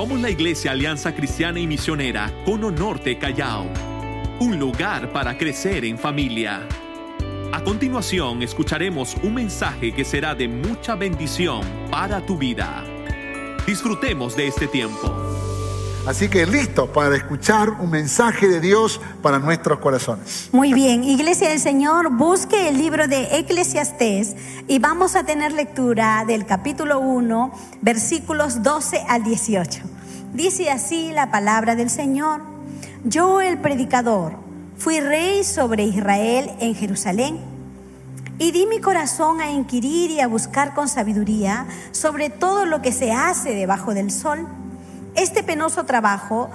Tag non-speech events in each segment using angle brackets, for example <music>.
Somos la Iglesia Alianza Cristiana y Misionera Cono Norte Callao, un lugar para crecer en familia. A continuación escucharemos un mensaje que será de mucha bendición para tu vida. Disfrutemos de este tiempo. Así que listo para escuchar un mensaje de Dios para nuestros corazones. Muy bien, Iglesia del Señor, busque el libro de Eclesiastés y vamos a tener lectura del capítulo 1, versículos 12 al 18. Dice así la palabra del Señor. Yo el predicador fui rey sobre Israel en Jerusalén y di mi corazón a inquirir y a buscar con sabiduría sobre todo lo que se hace debajo del sol. Este penoso trabajo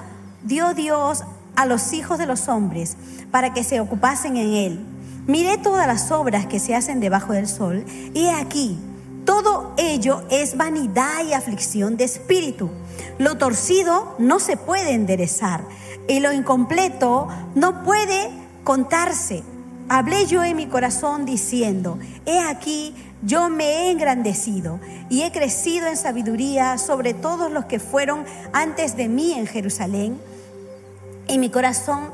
dio Dios a los hijos de los hombres para que se ocupasen en él. Miré todas las obras que se hacen debajo del sol y he aquí, todo ello es vanidad y aflicción de espíritu. Lo torcido no se puede enderezar y lo incompleto no puede contarse. Hablé yo en mi corazón diciendo, he aquí, yo me he engrandecido y he crecido en sabiduría sobre todos los que fueron antes de mí en Jerusalén. En mi corazón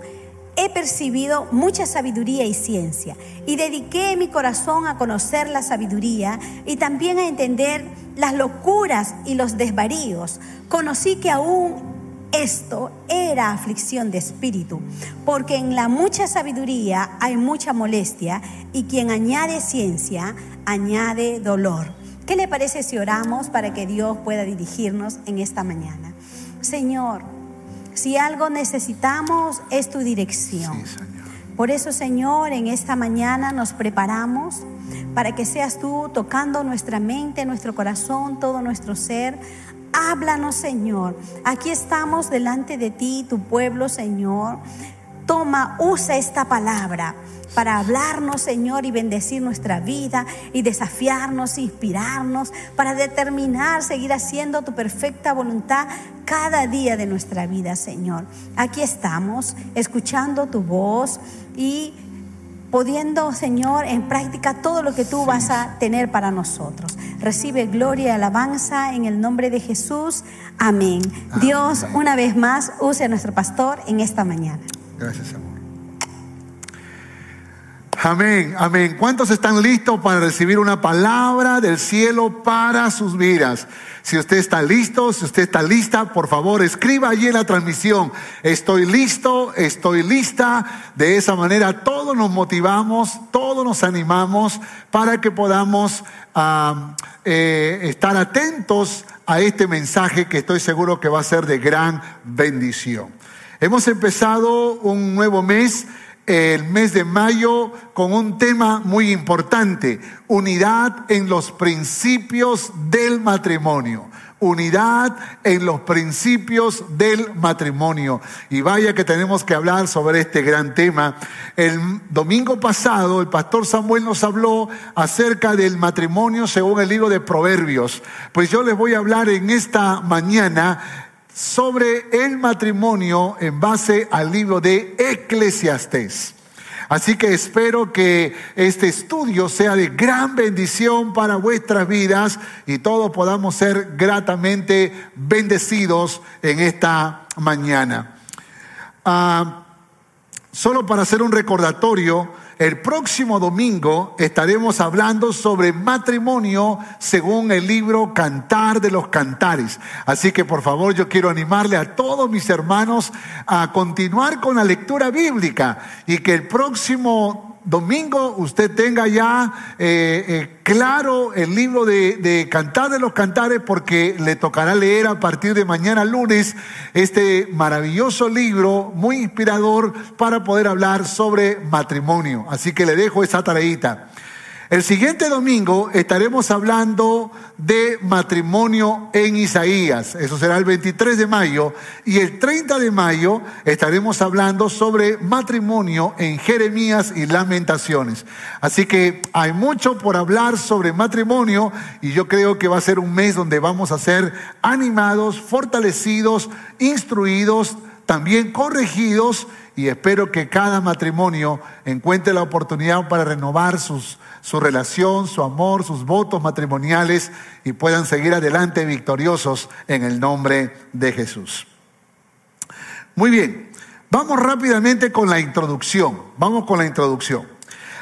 he percibido mucha sabiduría y ciencia y dediqué mi corazón a conocer la sabiduría y también a entender las locuras y los desvaríos. Conocí que aún esto era aflicción de espíritu, porque en la mucha sabiduría hay mucha molestia y quien añade ciencia añade dolor. ¿Qué le parece si oramos para que Dios pueda dirigirnos en esta mañana? Señor, si algo necesitamos es tu dirección. Por eso, Señor, en esta mañana nos preparamos para que seas tú tocando nuestra mente, nuestro corazón, todo nuestro ser. Háblanos, Señor. Aquí estamos delante de ti, tu pueblo, Señor. Toma, usa esta palabra para hablarnos, Señor, y bendecir nuestra vida y desafiarnos, inspirarnos, para determinar seguir haciendo tu perfecta voluntad cada día de nuestra vida, Señor. Aquí estamos, escuchando tu voz y pudiendo, Señor, en práctica todo lo que tú vas a tener para nosotros. Recibe gloria y alabanza en el nombre de Jesús. Amén. Dios, una vez más, use a nuestro pastor en esta mañana. Gracias, amor. Amén, amén. ¿Cuántos están listos para recibir una palabra del cielo para sus vidas? Si usted está listo, si usted está lista, por favor escriba allí en la transmisión, estoy listo, estoy lista. De esa manera todos nos motivamos, todos nos animamos para que podamos eh, estar atentos a este mensaje que estoy seguro que va a ser de gran bendición. Hemos empezado un nuevo mes el mes de mayo con un tema muy importante, unidad en los principios del matrimonio. Unidad en los principios del matrimonio. Y vaya que tenemos que hablar sobre este gran tema. El domingo pasado el pastor Samuel nos habló acerca del matrimonio según el libro de Proverbios. Pues yo les voy a hablar en esta mañana sobre el matrimonio en base al libro de Eclesiastés. Así que espero que este estudio sea de gran bendición para vuestras vidas y todos podamos ser gratamente bendecidos en esta mañana. Ah, solo para hacer un recordatorio, el próximo domingo estaremos hablando sobre matrimonio según el libro Cantar de los Cantares. Así que por favor yo quiero animarle a todos mis hermanos a continuar con la lectura bíblica y que el próximo domingo usted tenga ya eh, eh, claro el libro de, de, Cantar de los Cantares porque le tocará leer a partir de mañana lunes este maravilloso libro muy inspirador para poder hablar sobre matrimonio. Así que le dejo esa tareita. El siguiente domingo estaremos hablando de matrimonio en Isaías. Eso será el 23 de mayo. Y el 30 de mayo estaremos hablando sobre matrimonio en Jeremías y Lamentaciones. Así que hay mucho por hablar sobre matrimonio y yo creo que va a ser un mes donde vamos a ser animados, fortalecidos, instruidos, también corregidos y espero que cada matrimonio encuentre la oportunidad para renovar sus, su relación, su amor, sus votos matrimoniales y puedan seguir adelante victoriosos en el nombre de Jesús. Muy bien, vamos rápidamente con la introducción. Vamos con la introducción.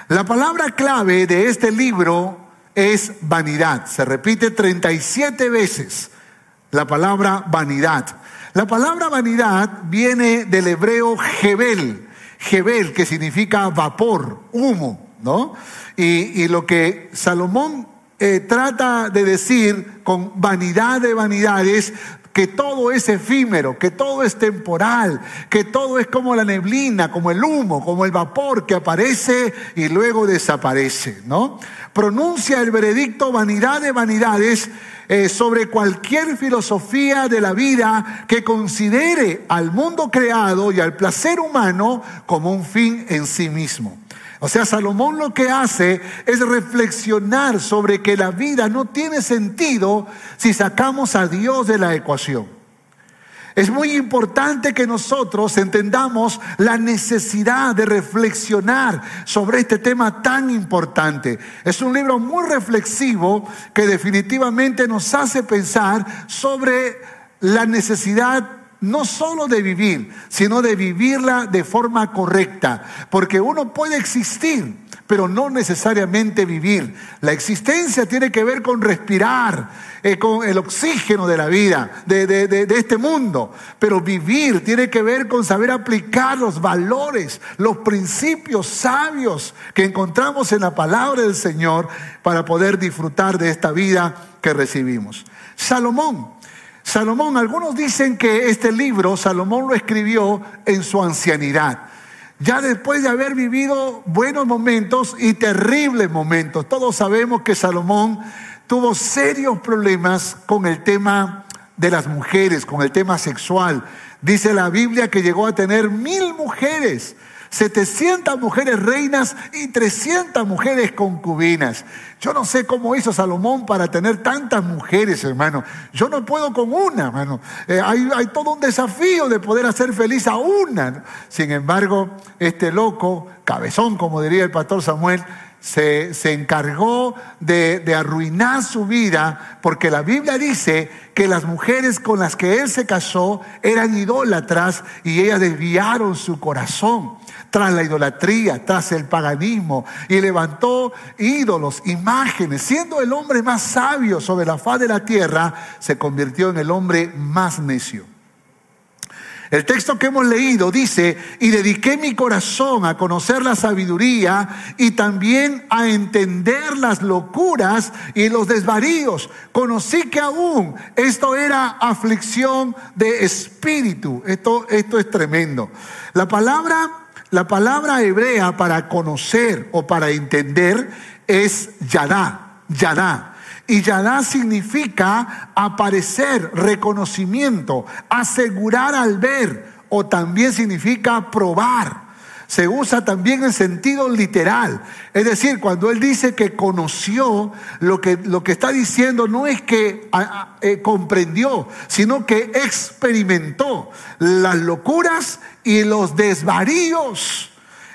La palabra clave de este libro es vanidad. Se repite 37 veces la palabra vanidad. La palabra vanidad viene del hebreo Jebel, Jebel que significa vapor, humo, ¿no? Y, lo que Salomón eh, trata de decir con vanidad de vanidades que todo es efímero, que todo es temporal, que todo es como la neblina, como el humo, como el vapor que aparece y luego desaparece, ¿no? Pronuncia el veredicto vanidad de vanidades eh, sobre cualquier filosofía de la vida que considere al mundo creado y al placer humano como un fin en sí mismo. O sea, Salomón lo que hace es reflexionar sobre que la vida no tiene sentido si sacamos a Dios de la ecuación. Es muy importante que nosotros entendamos la necesidad de reflexionar sobre este tema tan importante. Es un libro muy reflexivo que definitivamente nos hace pensar sobre la necesidad no solo de vivir, sino de vivirla de forma correcta. Porque uno puede existir, pero no necesariamente vivir. La existencia tiene que ver con respirar, eh, con el oxígeno de la vida, de, de este mundo. Pero vivir tiene que ver con saber aplicar los valores, los principios sabios que encontramos en la palabra del Señor para poder disfrutar de esta vida que recibimos. Salomón Salomón, algunos dicen que este libro Salomón lo escribió en su ancianidad, ya después de haber vivido buenos momentos y terribles momentos. Todos sabemos que Salomón tuvo serios problemas con el tema de las mujeres, con el tema sexual. Dice la Biblia que llegó a tener mil mujeres. 700 mujeres reinas y 300 mujeres concubinas. Yo no sé cómo hizo Salomón para tener tantas mujeres, hermano. Yo no puedo con una, hermano. Eh, hay, todo un desafío de poder hacer feliz a una. Sin embargo, este loco, cabezón, como diría el pastor Samuel, se, se, encargó de, de, arruinar su vida porque la Biblia dice que las mujeres con las que él se casó eran idólatras y ellas desviaron su corazón tras la idolatría, tras el paganismo, y levantó ídolos, imágenes. Siendo el hombre más sabio sobre la faz de la tierra, se convirtió en el hombre más necio. El texto que hemos leído dice, y dediqué mi corazón a conocer la sabiduría y también a entender las locuras y los desvaríos. Conocí que aún esto era aflicción de espíritu. Esto, esto es tremendo. La palabra la palabra hebrea para conocer o para entender es yadá, yadá. Y yadá significa aparecer, reconocimiento, asegurar al ver, o también significa probar se usa también en sentido literal. Es decir, cuando él dice que conoció, lo que, lo que está diciendo no es que eh, comprendió, sino que experimentó las locuras y los desvaríos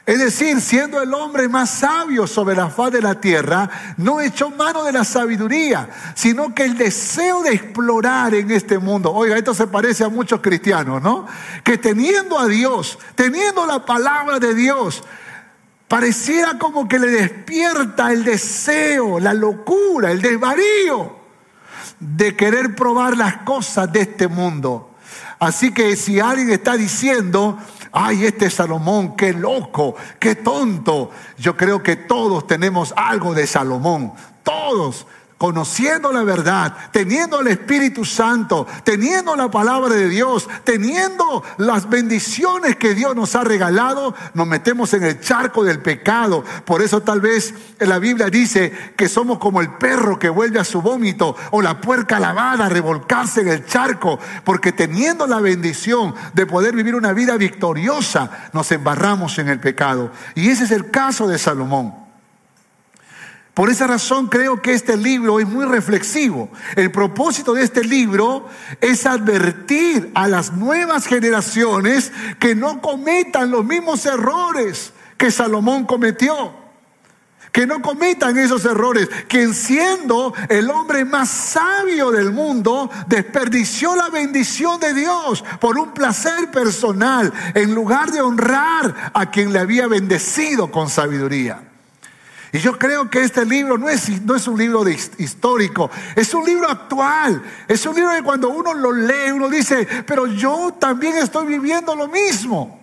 es decir, siendo el hombre más sabio sobre la faz de la tierra, no echó mano de la sabiduría, sino que el deseo de explorar en este mundo. Oiga, esto se parece a muchos cristianos, ¿no? Que teniendo a Dios, teniendo la palabra de Dios, pareciera como que le despierta el deseo, la locura, el desvarío de querer probar las cosas de este mundo. Así que si alguien está diciendo, ay, este Salomón, qué loco, qué tonto. Yo creo que todos tenemos algo de Salomón, todos conociendo la verdad, teniendo el Espíritu Santo, teniendo la palabra de Dios, teniendo las bendiciones que Dios nos ha regalado, nos metemos en el charco del pecado. Por eso tal vez la Biblia dice que somos como el perro que vuelve a su vómito o la puerca lavada a revolcarse en el charco, porque teniendo la bendición de poder vivir una vida victoriosa, nos embarramos en el pecado. Y ese es el caso de Salomón. Por esa razón creo que este libro es muy reflexivo. El propósito de este libro es advertir a las nuevas generaciones que no cometan los mismos errores que Salomón cometió. Que no cometan esos errores. Quien siendo el hombre más sabio del mundo, desperdició la bendición de Dios por un placer personal en lugar de honrar a quien le había bendecido con sabiduría. Y yo creo que este libro no es, no es un libro histórico, es un libro actual. Es un libro que cuando uno lo lee, uno dice, pero yo también estoy viviendo lo mismo.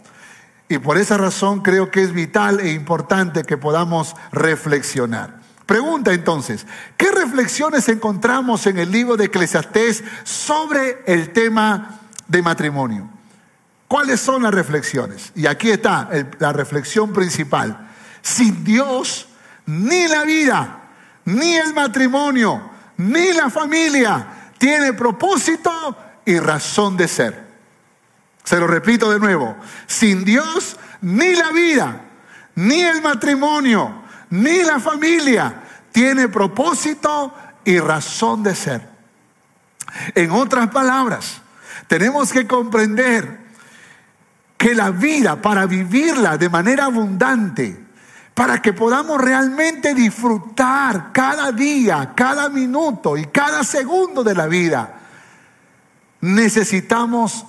Y por esa razón creo que es vital e importante que podamos reflexionar. Pregunta entonces, ¿qué reflexiones encontramos en el libro de Eclesiastés sobre el tema de matrimonio? ¿Cuáles son las reflexiones? Y aquí está la reflexión principal. Sin Dios ni la vida, ni el matrimonio, ni la familia tiene propósito y razón de ser. Se lo repito de nuevo, sin Dios ni la vida, ni el matrimonio, ni la familia tiene propósito y razón de ser. En otras palabras, tenemos que comprender que la vida, para vivirla de manera abundante, para que podamos realmente disfrutar cada día, cada minuto y cada segundo de la vida, necesitamos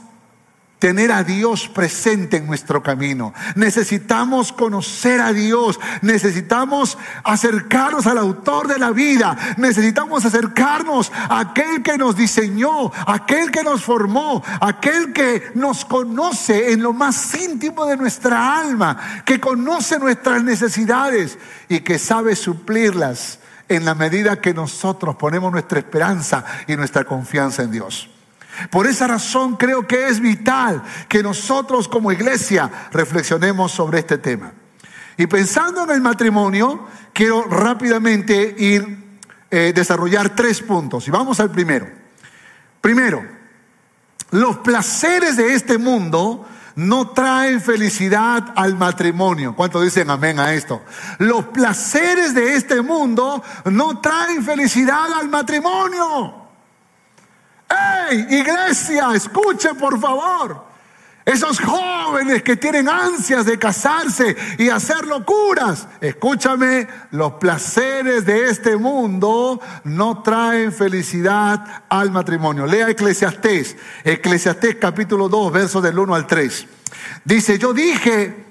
tener a Dios presente en nuestro camino. Necesitamos conocer a Dios. Necesitamos acercarnos al autor de la vida. Necesitamos acercarnos a aquel que nos diseñó, aquel que nos formó, aquel que nos conoce en lo más íntimo de nuestra alma, que conoce nuestras necesidades y que sabe suplirlas en la medida que nosotros ponemos nuestra esperanza y nuestra confianza en Dios. Por esa razón creo que es vital que nosotros como iglesia reflexionemos sobre este tema. Y pensando en el matrimonio, quiero rápidamente ir eh, desarrollar tres puntos. Y vamos al primero. Primero, los placeres de este mundo no traen felicidad al matrimonio. ¿Cuántos dicen amén a esto? Los placeres de este mundo no traen felicidad al matrimonio. ¡Hey, iglesia! Escuche por favor. Esos jóvenes que tienen ansias de casarse y hacer locuras. Escúchame, los placeres de este mundo no traen felicidad al matrimonio. Lea Eclesiastés, Eclesiastés capítulo 2, versos del 1 al 3. Dice, yo dije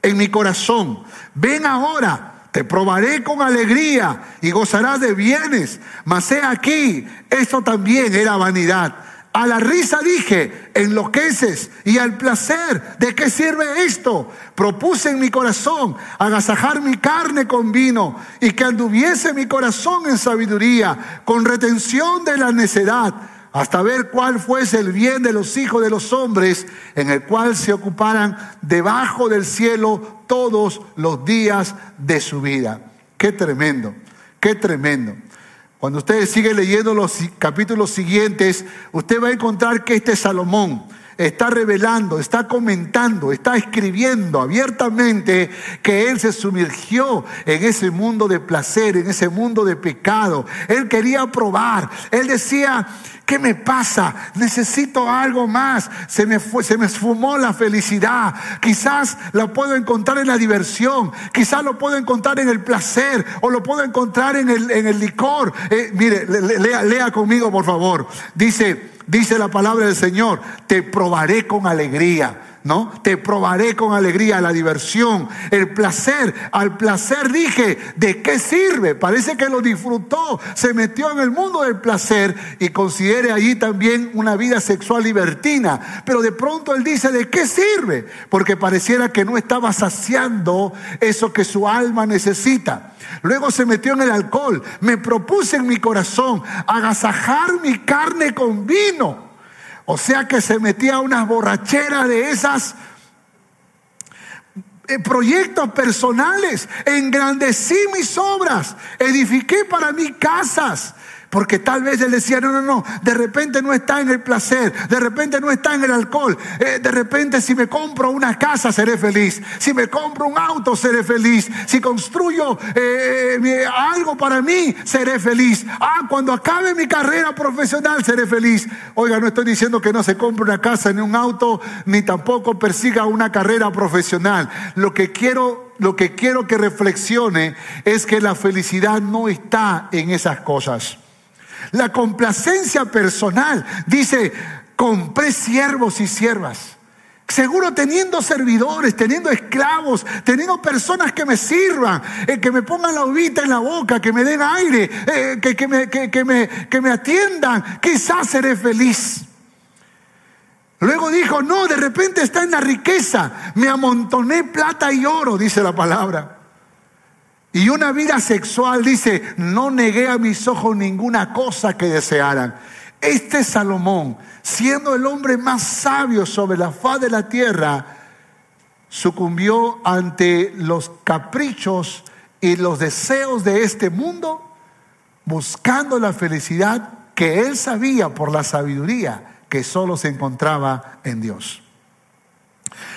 en mi corazón, ven ahora te probaré con alegría y gozarás de bienes. Mas he aquí, esto también era vanidad. A la risa dije, enloqueces, y al placer, ¿de qué sirve esto? Propuse en mi corazón agasajar mi carne con vino y que anduviese mi corazón en sabiduría, con retención de la necedad hasta ver cuál fuese el bien de los hijos de los hombres, en el cual se ocuparan debajo del cielo todos los días de su vida. Qué tremendo, qué tremendo. Cuando ustedes siguen leyendo los capítulos siguientes, usted va a encontrar que este Salomón, está revelando, está comentando, está escribiendo abiertamente que él se sumergió en ese mundo de placer, en ese mundo de pecado. Él quería probar. Él decía, ¿qué me pasa? Necesito algo más. Se me, fue, se me esfumó la felicidad. Quizás lo puedo encontrar en la diversión. Quizás lo puedo encontrar en el placer. O lo puedo encontrar en el, en el licor. Eh, mire, lea, lea conmigo, por favor. Dice, dice la palabra del Señor, te probaré con alegría. ¿No? Te probaré con alegría la diversión, el placer. Al placer dije, ¿de qué sirve? Parece que lo disfrutó, se metió en el mundo del placer y considere allí también una vida sexual libertina. Pero de pronto él dice, ¿de qué sirve? Porque pareciera que no estaba saciando eso que su alma necesita. Luego se metió en el alcohol. Me propuse en mi corazón agasajar mi carne con vino. O sea que se metía a unas borracheras de esas eh, proyectos personales. Engrandecí mis obras. Edifiqué para mí casas. Porque tal vez él decía, no, no, no, de repente no está en el placer, de repente no está en el alcohol, eh, de repente si me compro una casa seré feliz, si me compro un auto seré feliz, si construyo eh, algo para mí seré feliz. Ah, cuando acabe mi carrera profesional seré feliz. Oiga, no estoy diciendo que no se compre una casa ni un auto, ni tampoco persiga una carrera profesional. Lo que quiero lo que quiero que reflexione es que la felicidad no está en esas cosas. La complacencia personal dice, compré siervos y siervas. Seguro teniendo servidores, teniendo esclavos, teniendo personas que me sirvan, eh, que me pongan la uvita en la boca, que me den aire, eh, que, me, que, me, que me atiendan, quizás seré feliz. Luego dijo, no, de repente está en la riqueza, me amontoné plata y oro, dice la palabra. Y una vida sexual, dice, no negué a mis ojos ninguna cosa que desearan. Este Salomón, siendo el hombre más sabio sobre la faz de la tierra, sucumbió ante los caprichos y los deseos de este mundo, buscando la felicidad que él sabía por la sabiduría que solo se encontraba en Dios.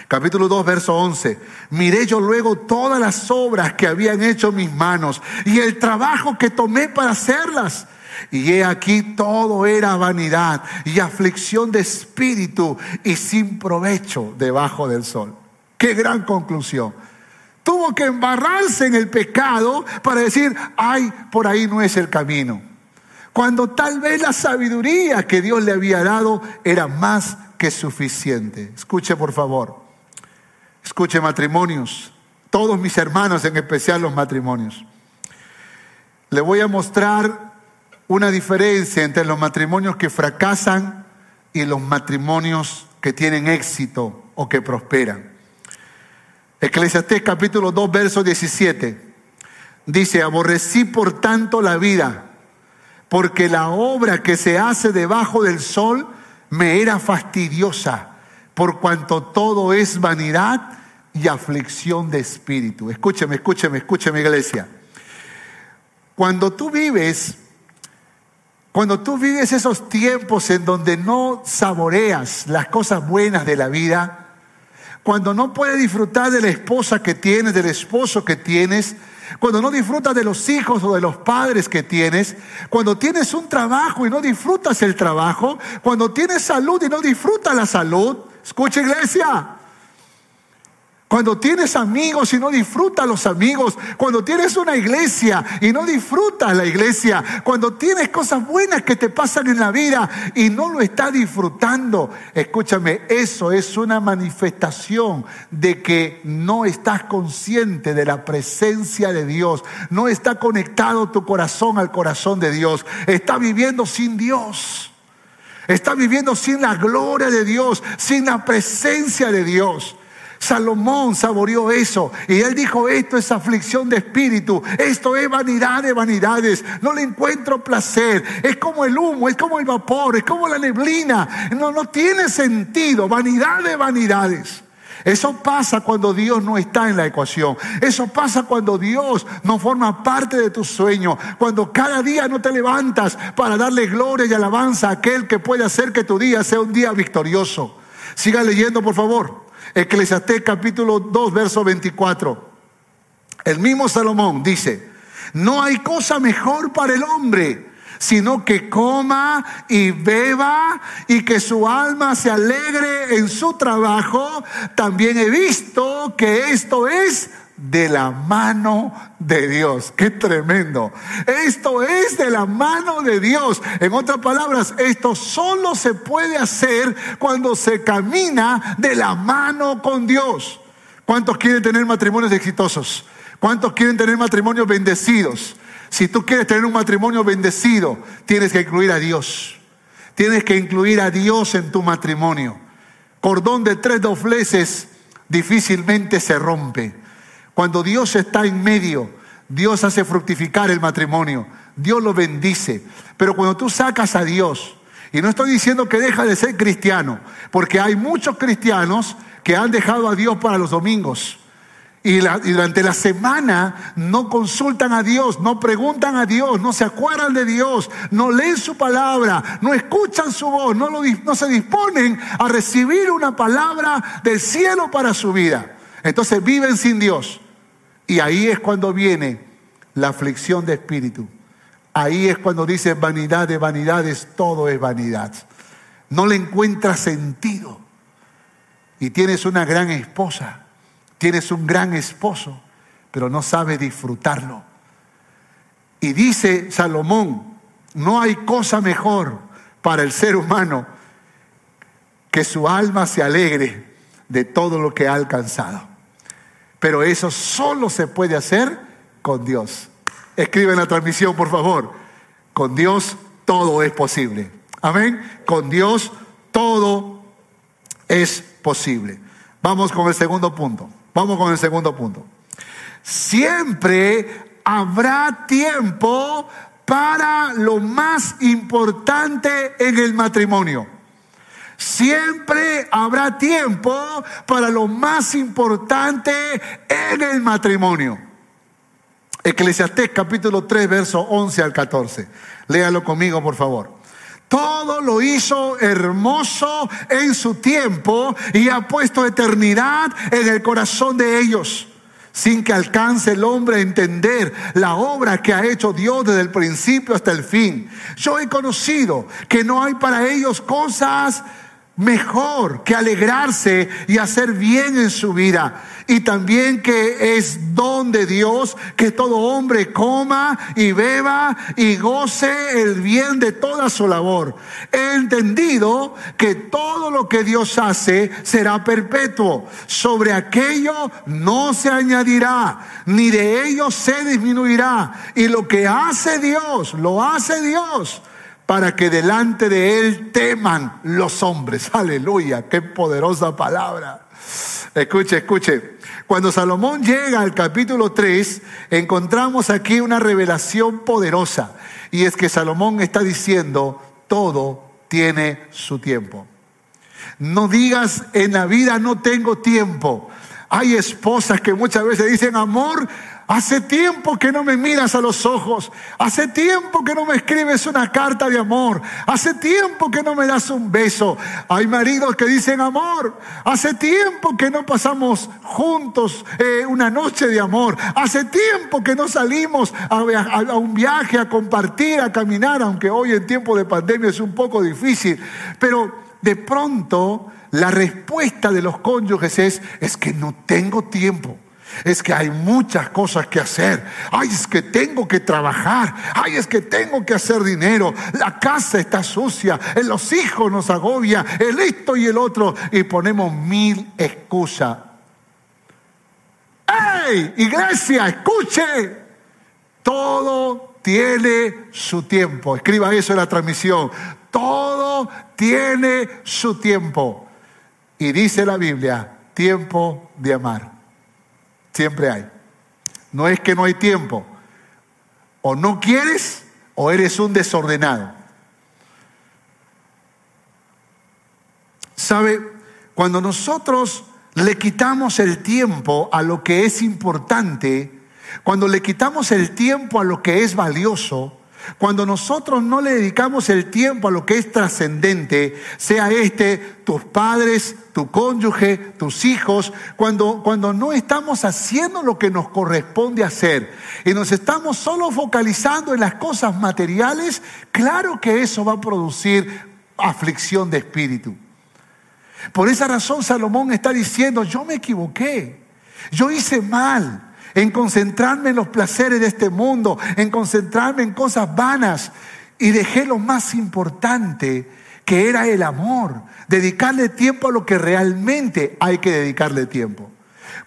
Capítulo 2, verso 11. Miré yo luego todas las obras que habían hecho mis manos y el trabajo que tomé para hacerlas. Y he aquí todo era vanidad y aflicción de espíritu y sin provecho debajo del sol. Qué gran conclusión. Tuvo que embarrarse en el pecado para decir, ay, por ahí no es el camino. Cuando tal vez la sabiduría que Dios le había dado era más que suficiente. Escuche por favor. Escuche matrimonios, todos mis hermanos, en especial los matrimonios. Le voy a mostrar una diferencia entre los matrimonios que fracasan y los matrimonios que tienen éxito o que prosperan. Eclesiastés capítulo 2, verso 17. Dice, aborrecí por tanto la vida, porque la obra que se hace debajo del sol me era fastidiosa por cuanto todo es vanidad y aflicción de espíritu. Escúcheme, escúcheme, escúcheme iglesia. Cuando tú vives, cuando tú vives esos tiempos en donde no saboreas las cosas buenas de la vida, cuando no puedes disfrutar de la esposa que tienes, del esposo que tienes, cuando no disfrutas de los hijos o de los padres que tienes, cuando tienes un trabajo y no disfrutas el trabajo, cuando tienes salud y no disfrutas la salud, Escucha iglesia. Cuando tienes amigos y no disfrutas los amigos, cuando tienes una iglesia y no disfrutas la iglesia, cuando tienes cosas buenas que te pasan en la vida y no lo estás disfrutando, escúchame, eso es una manifestación de que no estás consciente de la presencia de Dios, no está conectado tu corazón al corazón de Dios, está viviendo sin Dios. Está viviendo sin la gloria de Dios, sin la presencia de Dios. Salomón saboreó eso y él dijo, esto es aflicción de espíritu, esto es vanidad de vanidades, no le encuentro placer, es como el humo, es como el vapor, es como la neblina, no, no tiene sentido, vanidad de vanidades. Eso pasa cuando Dios no está en la ecuación. Eso pasa cuando Dios no forma parte de tu sueño. Cuando cada día no te levantas para darle gloria y alabanza a aquel que puede hacer que tu día sea un día victorioso. Siga leyendo, por favor. Eclesiastés capítulo 2, verso 24. El mismo Salomón dice, no hay cosa mejor para el hombre sino que coma y beba y que su alma se alegre en su trabajo, también he visto que esto es de la mano de Dios. Qué tremendo. Esto es de la mano de Dios. En otras palabras, esto solo se puede hacer cuando se camina de la mano con Dios. ¿Cuántos quieren tener matrimonios exitosos? ¿Cuántos quieren tener matrimonios bendecidos? Si tú quieres tener un matrimonio bendecido, tienes que incluir a Dios. Tienes que incluir a Dios en tu matrimonio. Cordón de tres dobleces difícilmente se rompe. Cuando Dios está en medio, Dios hace fructificar el matrimonio. Dios lo bendice. Pero cuando tú sacas a Dios, y no estoy diciendo que deja de ser cristiano, porque hay muchos cristianos que han dejado a Dios para los domingos y, durante la semana no consultan a Dios, no preguntan a Dios, no se acuerdan de Dios, no leen su palabra, no escuchan su voz, no, no se disponen a recibir una palabra del cielo para su vida. Entonces viven sin Dios. Y ahí es cuando viene la aflicción de espíritu. Ahí es cuando dice vanidad de vanidades, todo es vanidad. No le encuentras sentido. Y tienes una gran esposa Tienes un gran esposo, pero no sabes disfrutarlo. Y dice Salomón, no hay cosa mejor para el ser humano que su alma se alegre de todo lo que ha alcanzado. Pero eso solo se puede hacer con Dios. Escribe en la transmisión, por favor. Con Dios todo es posible. Amén. Con Dios todo es posible. Vamos con el segundo punto. Vamos con el segundo punto. Siempre habrá tiempo para lo más importante en el matrimonio. Siempre habrá tiempo para lo más importante en el matrimonio. Eclesiastés capítulo 3, verso 11 al 14. Léalo conmigo, por favor. Todo lo hizo hermoso en su tiempo y ha puesto eternidad en el corazón de ellos, sin que alcance el hombre a entender la obra que ha hecho Dios desde el principio hasta el fin. Yo he conocido que no hay para ellos cosas mejor que alegrarse y hacer bien en su vida. Y también que es don de Dios que todo hombre coma y beba y goce el bien de toda su labor. He entendido que todo lo que Dios hace será perpetuo. Sobre aquello no se añadirá, ni de ello se disminuirá. Y lo que hace Dios, lo hace Dios para que delante de Él teman los hombres. Aleluya, qué poderosa palabra. Escuche, escuche. Cuando Salomón llega al capítulo 3, encontramos aquí una revelación poderosa. Y es que Salomón está diciendo, todo tiene su tiempo. No digas en la vida no tengo tiempo. Hay esposas que muchas veces dicen, amor, Hace tiempo que no me miras a los ojos. Hace tiempo que no me escribes una carta de amor. Hace tiempo que no me das un beso. Hay maridos que dicen amor. Hace tiempo que no pasamos juntos eh, una noche de amor. Hace tiempo que no salimos a, a un viaje, a compartir, a caminar, aunque hoy en tiempo de pandemia es un poco difícil. Pero de pronto la respuesta de los cónyuges es, es que no tengo tiempo. Es que hay muchas cosas que hacer. Ay, es que tengo que trabajar. Ay, es que tengo que hacer dinero. La casa está sucia. Los hijos nos agobia. El esto y el otro. Y ponemos mil excusas. ¡Ey! Iglesia, escuche. Todo tiene su tiempo. Escriba eso en la transmisión. Todo tiene su tiempo. Y dice la Biblia, tiempo de amar. Siempre hay. No es que no hay tiempo. O no quieres o eres un desordenado. ¿Sabe? Cuando nosotros le quitamos el tiempo a lo que es importante, cuando le quitamos el tiempo a lo que es valioso, cuando nosotros no le dedicamos el tiempo a lo que es trascendente, sea este tus padres, tu cónyuge, tus hijos, cuando, cuando no estamos haciendo lo que nos corresponde hacer y nos estamos solo focalizando en las cosas materiales, claro que eso va a producir aflicción de espíritu. Por esa razón Salomón está diciendo, yo me equivoqué, yo hice mal en concentrarme en los placeres de este mundo, en concentrarme en cosas vanas y dejé lo más importante que era el amor, dedicarle tiempo a lo que realmente hay que dedicarle tiempo.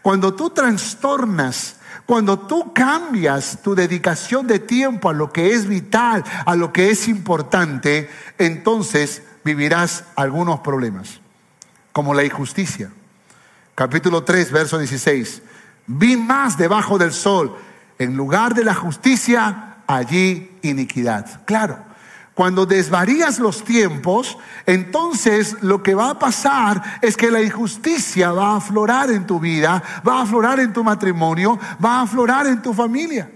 Cuando tú trastornas, cuando tú cambias tu dedicación de tiempo a lo que es vital, a lo que es importante, entonces vivirás algunos problemas, como la injusticia. Capítulo 3, verso 16 vi más debajo del sol. En lugar de la justicia, allí iniquidad. Claro, Cuando desvarías los tiempos, entonces lo que va a pasar es que la injusticia va a aflorar en tu vida, va a aflorar en tu matrimonio, va a aflorar en tu familia.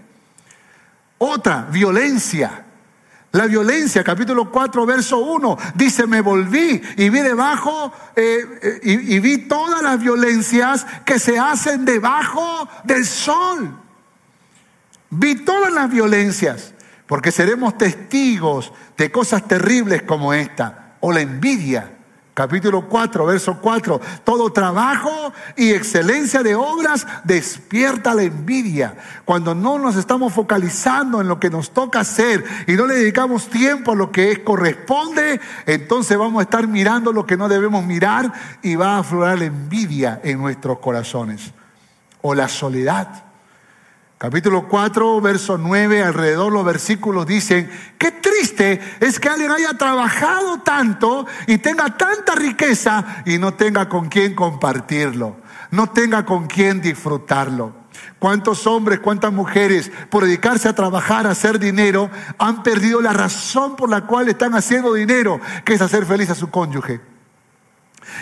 Otra, violencia. La violencia, capítulo 4, verso 1, dice, me volví y vi debajo eh, eh, y, y vi todas las violencias que se hacen debajo del sol. Vi todas las violencias, porque seremos testigos de cosas terribles como esta, o la envidia, Capítulo 4, verso 4. Todo trabajo y excelencia de obras despierta la envidia. Cuando no nos estamos focalizando en lo que nos toca hacer y no le dedicamos tiempo a lo que corresponde, entonces vamos a estar mirando lo que no debemos mirar y va a aflorar la envidia en nuestros corazones. O la soledad. Capítulo 4, verso 9, alrededor los versículos dicen, qué triste es que alguien haya trabajado tanto y tenga tanta riqueza y no tenga con quién compartirlo, no tenga con quién disfrutarlo. ¿Cuántos hombres, cuántas mujeres, por dedicarse a trabajar, a hacer dinero, han perdido la razón por la cual están haciendo dinero, que es hacer feliz a su cónyuge?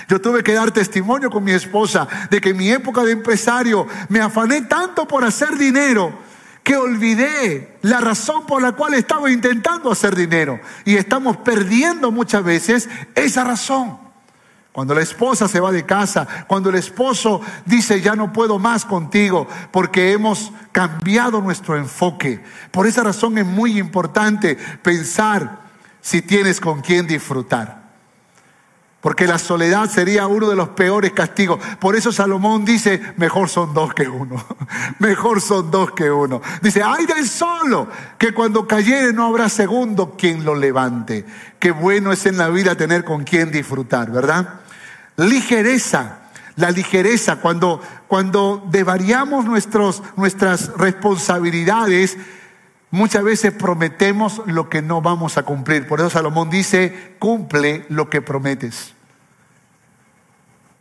Yo tuve que dar testimonio con mi esposa de que en mi época de empresario me afané tanto por hacer dinero que olvidé la razón por la cual estaba intentando hacer dinero. Y estamos perdiendo muchas veces esa razón. Cuando la esposa se va de casa, cuando el esposo dice ya no puedo más contigo porque hemos cambiado nuestro enfoque. Por esa razón es muy importante pensar si tienes con quién disfrutar. Porque la soledad sería uno de los peores castigos. Por eso Salomón dice, mejor son dos que uno. <laughs> mejor son dos que uno. Dice, ay del solo, que cuando cayere no habrá segundo quien lo levante. Qué bueno es en la vida tener con quien disfrutar, ¿verdad? Ligereza. La ligereza, cuando, cuando devariamos nuestros, nuestras responsabilidades, Muchas veces prometemos lo que no vamos a cumplir. Por eso Salomón dice, cumple lo que prometes.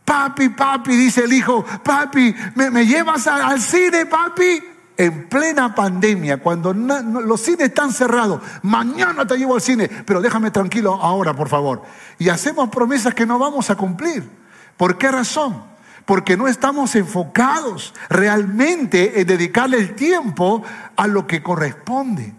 Papi, papi, dice el hijo, papi, ¿me, llevas al cine, papi? En plena pandemia, cuando los cines están cerrados, mañana te llevo al cine, pero déjame tranquilo ahora, por favor. Y hacemos promesas que no vamos a cumplir. ¿Por qué razón? Porque no estamos enfocados realmente en dedicarle el tiempo a lo que corresponde.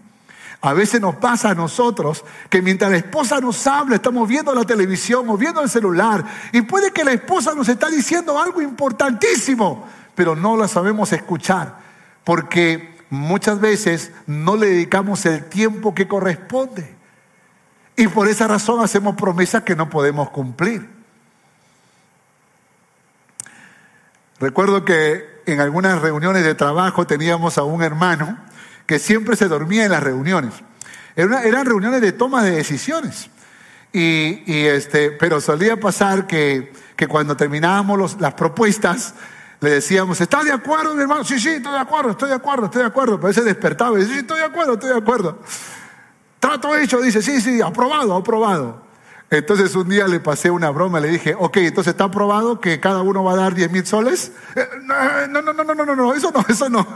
A veces nos pasa a nosotros que mientras la esposa nos habla, estamos viendo la televisión o viendo el celular y puede que la esposa nos está diciendo algo importantísimo, pero no la sabemos escuchar porque muchas veces no le dedicamos el tiempo que corresponde. Y por esa razón hacemos promesas que no podemos cumplir. Recuerdo que en algunas reuniones de trabajo teníamos a un hermano que siempre se dormía en las reuniones. eran reuniones de toma de decisiones. Y, este, pero solía pasar que, cuando terminábamos las propuestas, le decíamos, ¿estás de acuerdo, mi hermano? Sí, sí, estoy de acuerdo, estoy de acuerdo, estoy de acuerdo. Pero ese despertaba y dice, sí, estoy de acuerdo, estoy de acuerdo. Trato hecho, dice, sí, sí, aprobado, aprobado. Entonces un día le pasé una broma, le dije, ok, entonces está aprobado que cada uno va a dar 10 mil soles. Eh, no, no, no, no, no, no, no, eso no, eso no.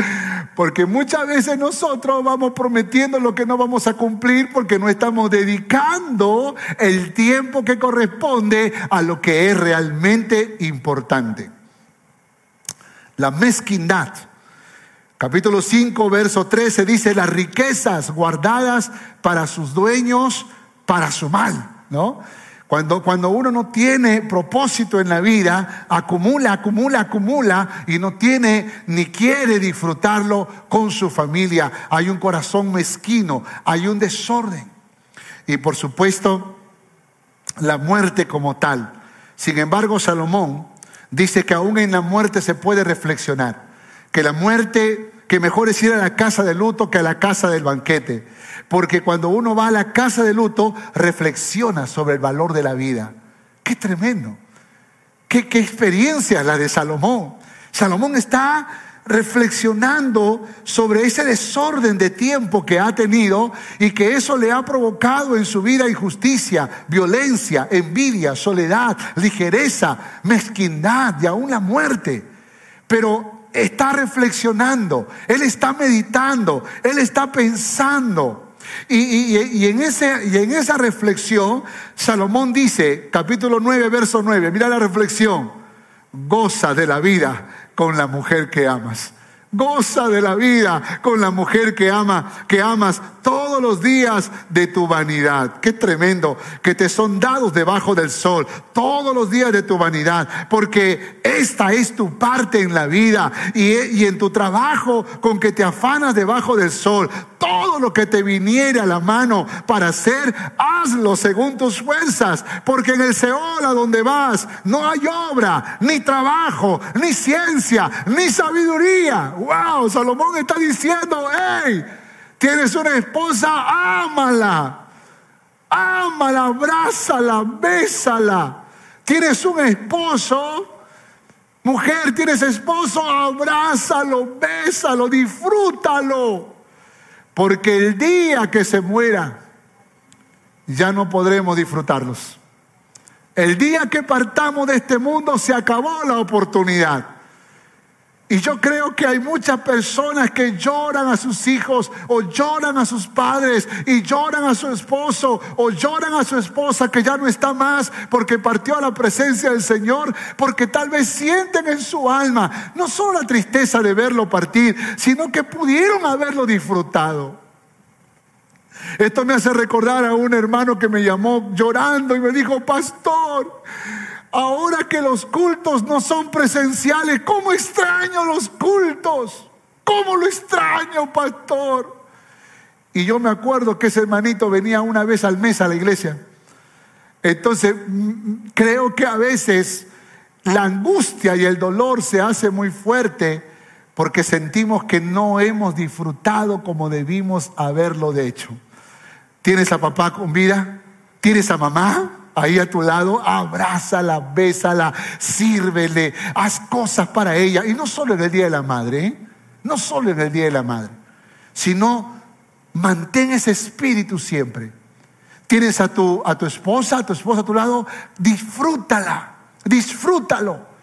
<laughs> Porque muchas veces nosotros vamos prometiendo lo que no vamos a cumplir porque no estamos dedicando el tiempo que corresponde a lo que es realmente importante. La mezquindad. Capítulo 5, verso 13 dice, las riquezas guardadas para sus dueños, para su mal. ¿No? Cuando, cuando uno no tiene propósito en la vida, acumula, acumula, acumula y no tiene ni quiere disfrutarlo con su familia. Hay un corazón mezquino, hay un desorden. Y por supuesto, la muerte como tal. Sin embargo, Salomón dice que aún en la muerte se puede reflexionar. Que la muerte, que mejor es ir a la casa de luto que a la casa del banquete. Porque cuando uno va a la casa de luto, reflexiona sobre el valor de la vida. Qué tremendo. Qué, qué experiencia la de Salomón. Salomón está reflexionando sobre ese desorden de tiempo que ha tenido y que eso le ha provocado en su vida injusticia, violencia, envidia, soledad, ligereza, mezquindad y aún la muerte. Pero está reflexionando, él está meditando, él está pensando Y, en ese, en esa reflexión, Salomón dice, capítulo 9, verso 9, mira la reflexión, goza de la vida con la mujer que amas. Goza de la vida con la mujer que ama, que amas todos los días de tu vanidad. Qué tremendo que te son dados debajo del sol todos los días de tu vanidad, porque esta es tu parte en la vida y, en tu trabajo con que te afanas debajo del sol. Todo lo que te viniere a la mano para hacer, hazlo según tus fuerzas, porque en el Seol a donde vas no hay obra, ni trabajo, ni ciencia, ni sabiduría. Wow, Salomón está diciendo, hey, tienes una esposa, ámala. Ámala, abrázala, bésala. Tienes un esposo, mujer, tienes esposo, abrázalo, bésalo, disfrútalo. Porque el día que se muera, ya no podremos disfrutarlos. El día que partamos de este mundo se acabó la oportunidad. Y yo creo que hay muchas personas que lloran a sus hijos o lloran a sus padres y lloran a su esposo o lloran a su esposa que ya no está más porque partió a la presencia del Señor, porque tal vez sienten en su alma no solo la tristeza de verlo partir, sino que pudieron haberlo disfrutado. Esto me hace recordar a un hermano que me llamó llorando y me dijo, pastor, Ahora que los cultos no son presenciales, ¿cómo extraño los cultos? ¿Cómo lo extraño, pastor? Y yo me acuerdo que ese hermanito venía una vez al mes a la iglesia. Entonces, mm, creo que a veces la angustia y el dolor se hace muy fuerte porque sentimos que no hemos disfrutado como debimos haberlo de hecho. ¿Tienes a papá con vida? ¿Tienes a mamá? Ahí a tu lado, abrázala, bésala, sírvele, haz cosas para ella. Y no solo en el Día de la Madre, ¿eh? no solo en el Día de la Madre, sino mantén ese espíritu siempre. Tienes a tu, a tu esposa, a tu esposa a tu lado, disfrútala, disfrútalo.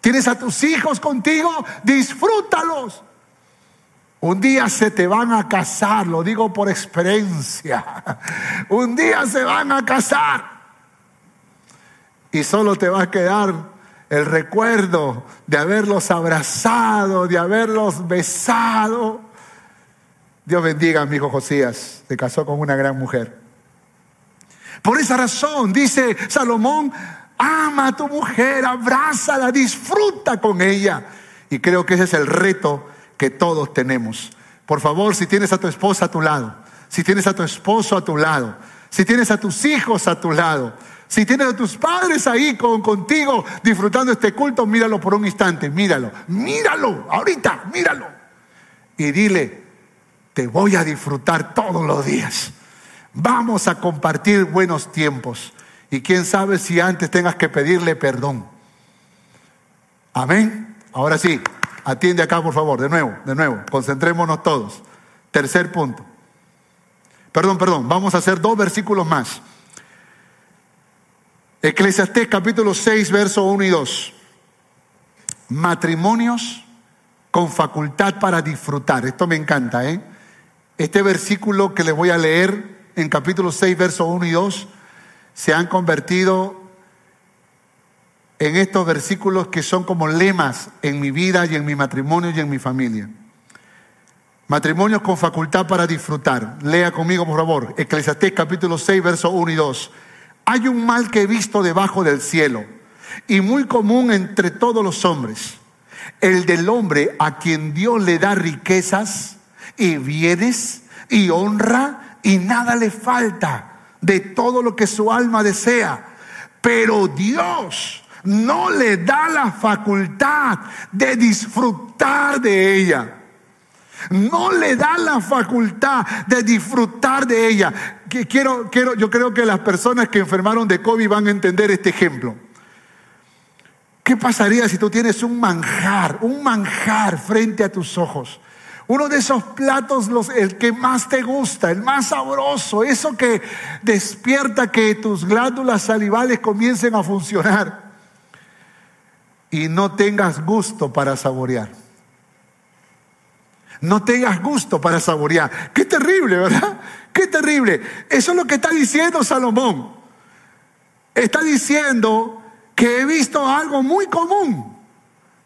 Tienes a tus hijos contigo, disfrútalos. Un día se te van a casar, lo digo por experiencia. <laughs> Un día se van a casar y solo te va a quedar el recuerdo de haberlos abrazado, de haberlos besado. Dios bendiga a mi hijo Josías, se casó con una gran mujer. Por esa razón, dice Salomón, ama a tu mujer, abrázala, disfruta con ella. Y creo que ese es el reto que todos tenemos. Por favor, si tienes a tu esposa a tu lado, si tienes a tu esposo a tu lado, si tienes a tus hijos a tu lado, si tienes a tus padres ahí con, contigo disfrutando este culto, míralo por un instante, míralo, míralo, ahorita, míralo. Y dile, te voy a disfrutar todos los días. Vamos a compartir buenos tiempos. Y quién sabe si antes tengas que pedirle perdón. Amén. Ahora sí, atiende acá por favor, de nuevo, de nuevo, concentrémonos todos. Tercer punto. Perdón, perdón, vamos a hacer dos versículos más. Eclesiastés capítulo 6, verso 1 y 2. Matrimonios con facultad para disfrutar. Esto me encanta, ¿eh? Este versículo que les voy a leer en capítulo 6, verso 1 y 2, se han convertido en estos versículos que son como lemas en mi vida y en mi matrimonio y en mi familia. Matrimonios con facultad para disfrutar. Lea conmigo, por favor. Eclesiastés capítulo 6, verso 1 y 2. Hay un mal que he visto debajo del cielo y muy común entre todos los hombres, el del hombre a quien Dios le da riquezas y bienes y honra y nada le falta de todo lo que su alma desea. Pero Dios no le da la facultad de disfrutar de ella no le da la facultad de disfrutar de ella. Quiero, quiero, yo creo que las personas que enfermaron de COVID van a entender este ejemplo. ¿Qué pasaría si tú tienes un manjar, un manjar frente a tus ojos? Uno de esos platos, los, el que más te gusta, el más sabroso, eso que despierta que tus glándulas salivales comiencen a funcionar y no tengas gusto para saborear no tengas gusto para saborear. ¿Qué te terrible, ¿verdad? Qué terrible. Eso es lo que está diciendo Salomón. Está diciendo que he visto algo muy común,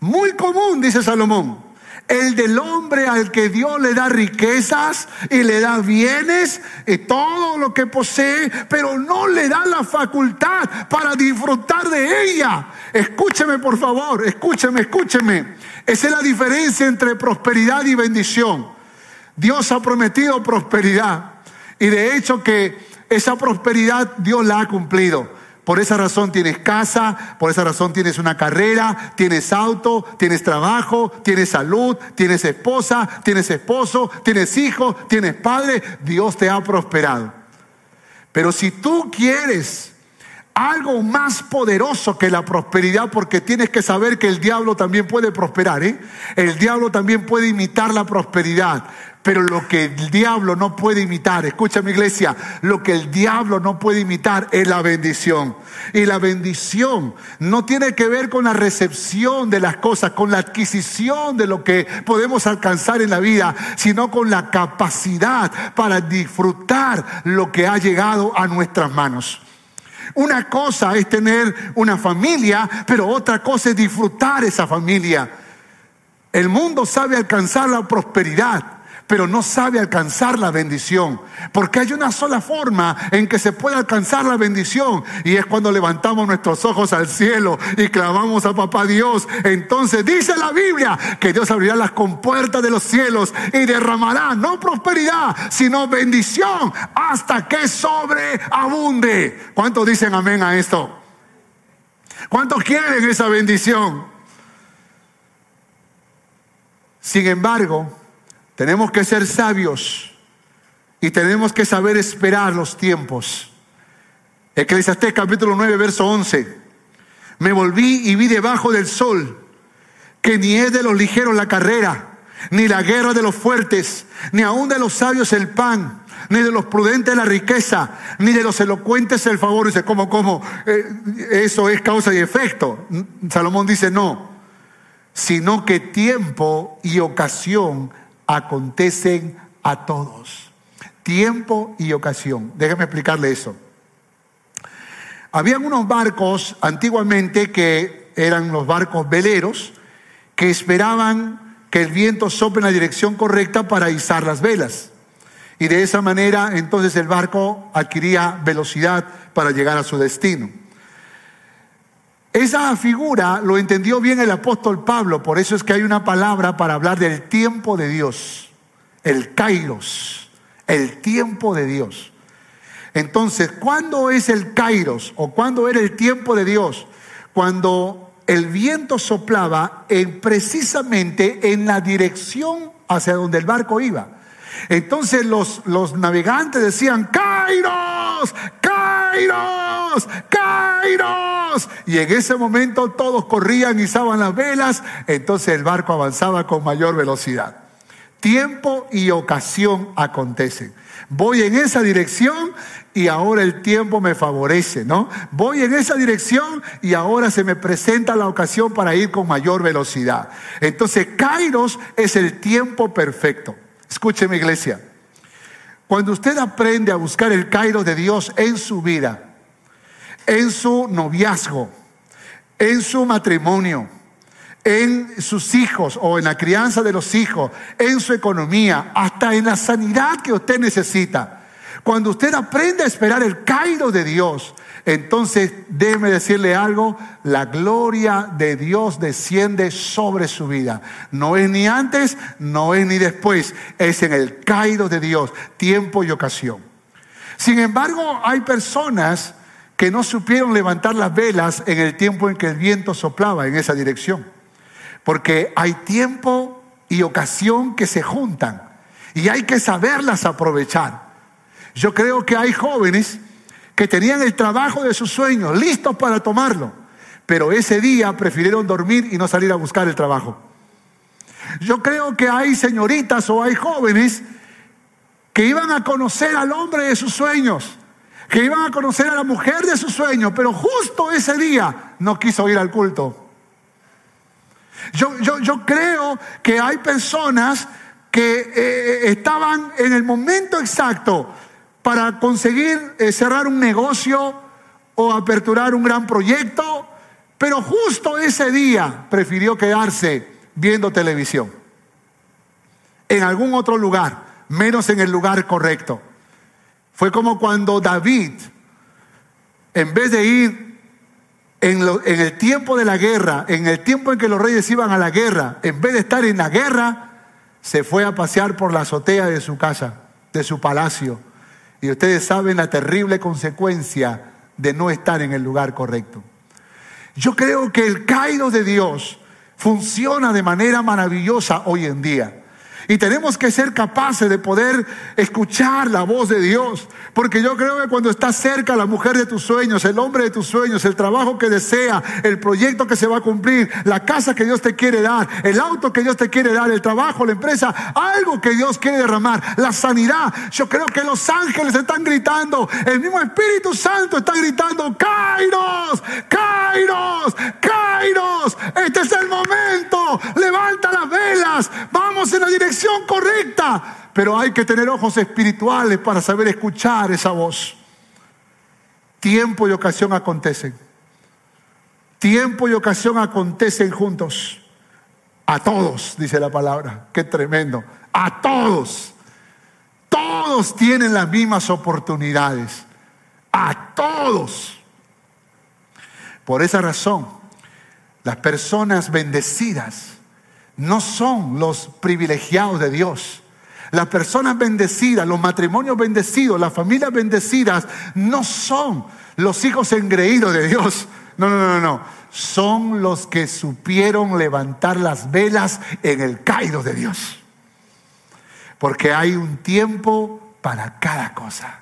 muy común, dice Salomón el del hombre al que Dios le da riquezas y le da bienes y todo lo que posee, pero no le da la facultad para disfrutar de ella. Escúcheme por favor, escúcheme, escúcheme. Esa es la diferencia entre prosperidad y bendición. Dios ha prometido prosperidad y de hecho que esa prosperidad Dios la ha cumplido. Por esa razón tienes casa, por esa razón tienes una carrera, tienes auto, tienes trabajo, tienes salud, tienes esposa, tienes esposo, tienes hijo, tienes padre. Dios te ha prosperado. Pero si tú quieres algo más poderoso que la prosperidad, porque tienes que saber que el diablo también puede prosperar, ¿eh? El diablo también puede imitar la prosperidad. Pero lo que el diablo no puede imitar, escucha mi iglesia, lo que el diablo no puede imitar es la bendición. Y la bendición no tiene que ver con la recepción de las cosas, con la adquisición de lo que podemos alcanzar en la vida, sino con la capacidad para disfrutar lo que ha llegado a nuestras manos. Una cosa es tener una familia, pero otra cosa es disfrutar esa familia. El mundo sabe alcanzar la prosperidad pero no sabe alcanzar la bendición. Porque hay una sola forma en que se puede alcanzar la bendición y es cuando levantamos nuestros ojos al cielo y clamamos a Papá Dios. Entonces dice la Biblia que Dios abrirá las compuertas de los cielos y derramará no prosperidad, sino bendición hasta que sobreabunde. ¿Cuántos dicen amén a esto? ¿Cuántos quieren esa bendición? Sin embargo, tenemos que ser sabios y tenemos que saber esperar los tiempos. Eclesiastés capítulo 9, verso 11. Me volví y vi debajo del sol que ni es de los ligeros la carrera, ni la guerra de los fuertes, ni aun de los sabios el pan, ni de los prudentes la riqueza, ni de los elocuentes el favor. Dice, ¿cómo, cómo? Eh, eso es causa y efecto. Salomón dice, no, sino que tiempo y ocasión acontecen a todos. Tiempo y ocasión. Déjeme explicarle eso. Habían unos barcos antiguamente que eran los barcos veleros que esperaban que el viento sople en la dirección correcta para izar las velas. Y de esa manera entonces el barco adquiría velocidad para llegar a su destino. Esa figura lo entendió bien el apóstol Pablo, por eso es que hay una palabra para hablar del tiempo de Dios, el kairos, el tiempo de Dios. Entonces, ¿cuándo es el kairos o cuándo era el tiempo de Dios? Cuando el viento soplaba en, precisamente en la dirección hacia donde el barco iba. Entonces los, los navegantes decían, Kairos, Kairos, Kairos. Y en ese momento todos corrían, y izaban las velas, entonces el barco avanzaba con mayor velocidad. Tiempo y ocasión acontecen. Voy en esa dirección y ahora el tiempo me favorece, ¿no? Voy en esa dirección y ahora se me presenta la ocasión para ir con mayor velocidad. Entonces, Kairos es el tiempo perfecto. Escúcheme iglesia, cuando usted aprende a buscar el Cairo de Dios en su vida, en su noviazgo, en su matrimonio, en sus hijos o en la crianza de los hijos, en su economía, hasta en la sanidad que usted necesita, cuando usted aprende a esperar el Cairo de Dios, entonces déjeme decirle algo, la gloria de Dios desciende sobre su vida. No es ni antes, no es ni después, es en el Cairo de Dios, tiempo y ocasión. Sin embargo, hay personas que no supieron levantar las velas en el tiempo en que el viento soplaba en esa dirección. Porque hay tiempo y ocasión que se juntan y hay que saberlas aprovechar. Yo creo que hay jóvenes que tenían el trabajo de sus sueños listos para tomarlo, pero ese día prefirieron dormir y no salir a buscar el trabajo. Yo creo que hay señoritas o hay jóvenes que iban a conocer al hombre de sus sueños, que iban a conocer a la mujer de sus sueños, pero justo ese día no quiso ir al culto. Yo, yo, yo creo que hay personas que eh, estaban en el momento exacto para conseguir eh, cerrar un negocio o aperturar un gran proyecto, pero justo ese día prefirió quedarse viendo televisión en algún otro lugar, menos en el lugar correcto. Fue como cuando David, en vez de ir en, en, el tiempo de la guerra, en el tiempo en que los reyes iban a la guerra, en vez de estar en la guerra, se fue a pasear por la azotea de su casa, de su palacio. Y ustedes saben la terrible consecuencia de no estar en el lugar correcto. Yo creo que el caído de Dios funciona de manera maravillosa hoy en día. Y tenemos que ser capaces de poder escuchar la voz de Dios. Porque yo creo que cuando está cerca la mujer de tus sueños, el hombre de tus sueños, el trabajo que desea, el proyecto que se va a cumplir, la casa que Dios te quiere dar, el auto que Dios te quiere dar, el trabajo, la empresa, algo que Dios quiere derramar, la sanidad. Yo creo que los ángeles están gritando, el mismo Espíritu Santo está gritando, Kairos, Kairos, Kairos, este es el momento, levanta las velas, en la dirección correcta, pero hay que tener ojos espirituales para saber escuchar esa voz. Tiempo y ocasión acontecen. Tiempo y ocasión acontecen juntos. A todos, dice la palabra. Qué tremendo. A todos. Todos tienen las mismas oportunidades. A todos. Por esa razón, las personas bendecidas no son los privilegiados de Dios. Las personas bendecidas, los matrimonios bendecidos, las familias bendecidas, no son los hijos engreídos de Dios. No, no, no, no. Son los que supieron levantar las velas en el caído de Dios. Porque hay un tiempo para cada cosa.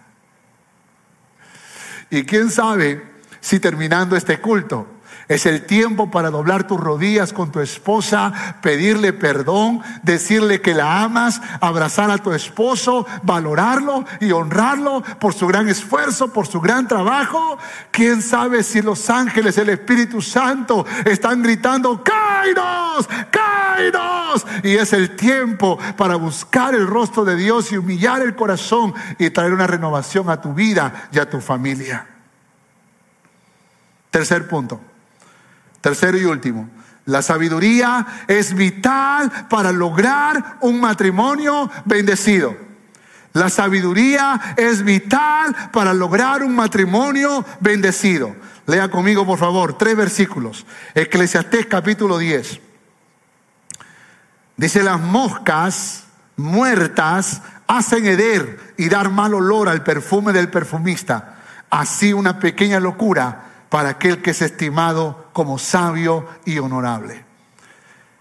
Y quién sabe si terminando este culto es el tiempo para doblar tus rodillas con tu esposa, pedirle perdón, decirle que la amas, abrazar a tu esposo, valorarlo y honrarlo por su gran esfuerzo, por su gran trabajo. ¿Quién sabe si los ángeles, el Espíritu Santo están gritando, ¡Kairos! ¡Kairos! Y es el tiempo para buscar el rostro de Dios y humillar el corazón y traer una renovación a tu vida y a tu familia. Tercer punto. Tercero y último, la sabiduría es vital para lograr un matrimonio bendecido. La sabiduría es vital para lograr un matrimonio bendecido. Lea conmigo, por favor, tres versículos. Eclesiastés capítulo 10. Dice, las moscas muertas hacen heder y dar mal olor al perfume del perfumista. Así una pequeña locura para aquel que es estimado como sabio y honorable.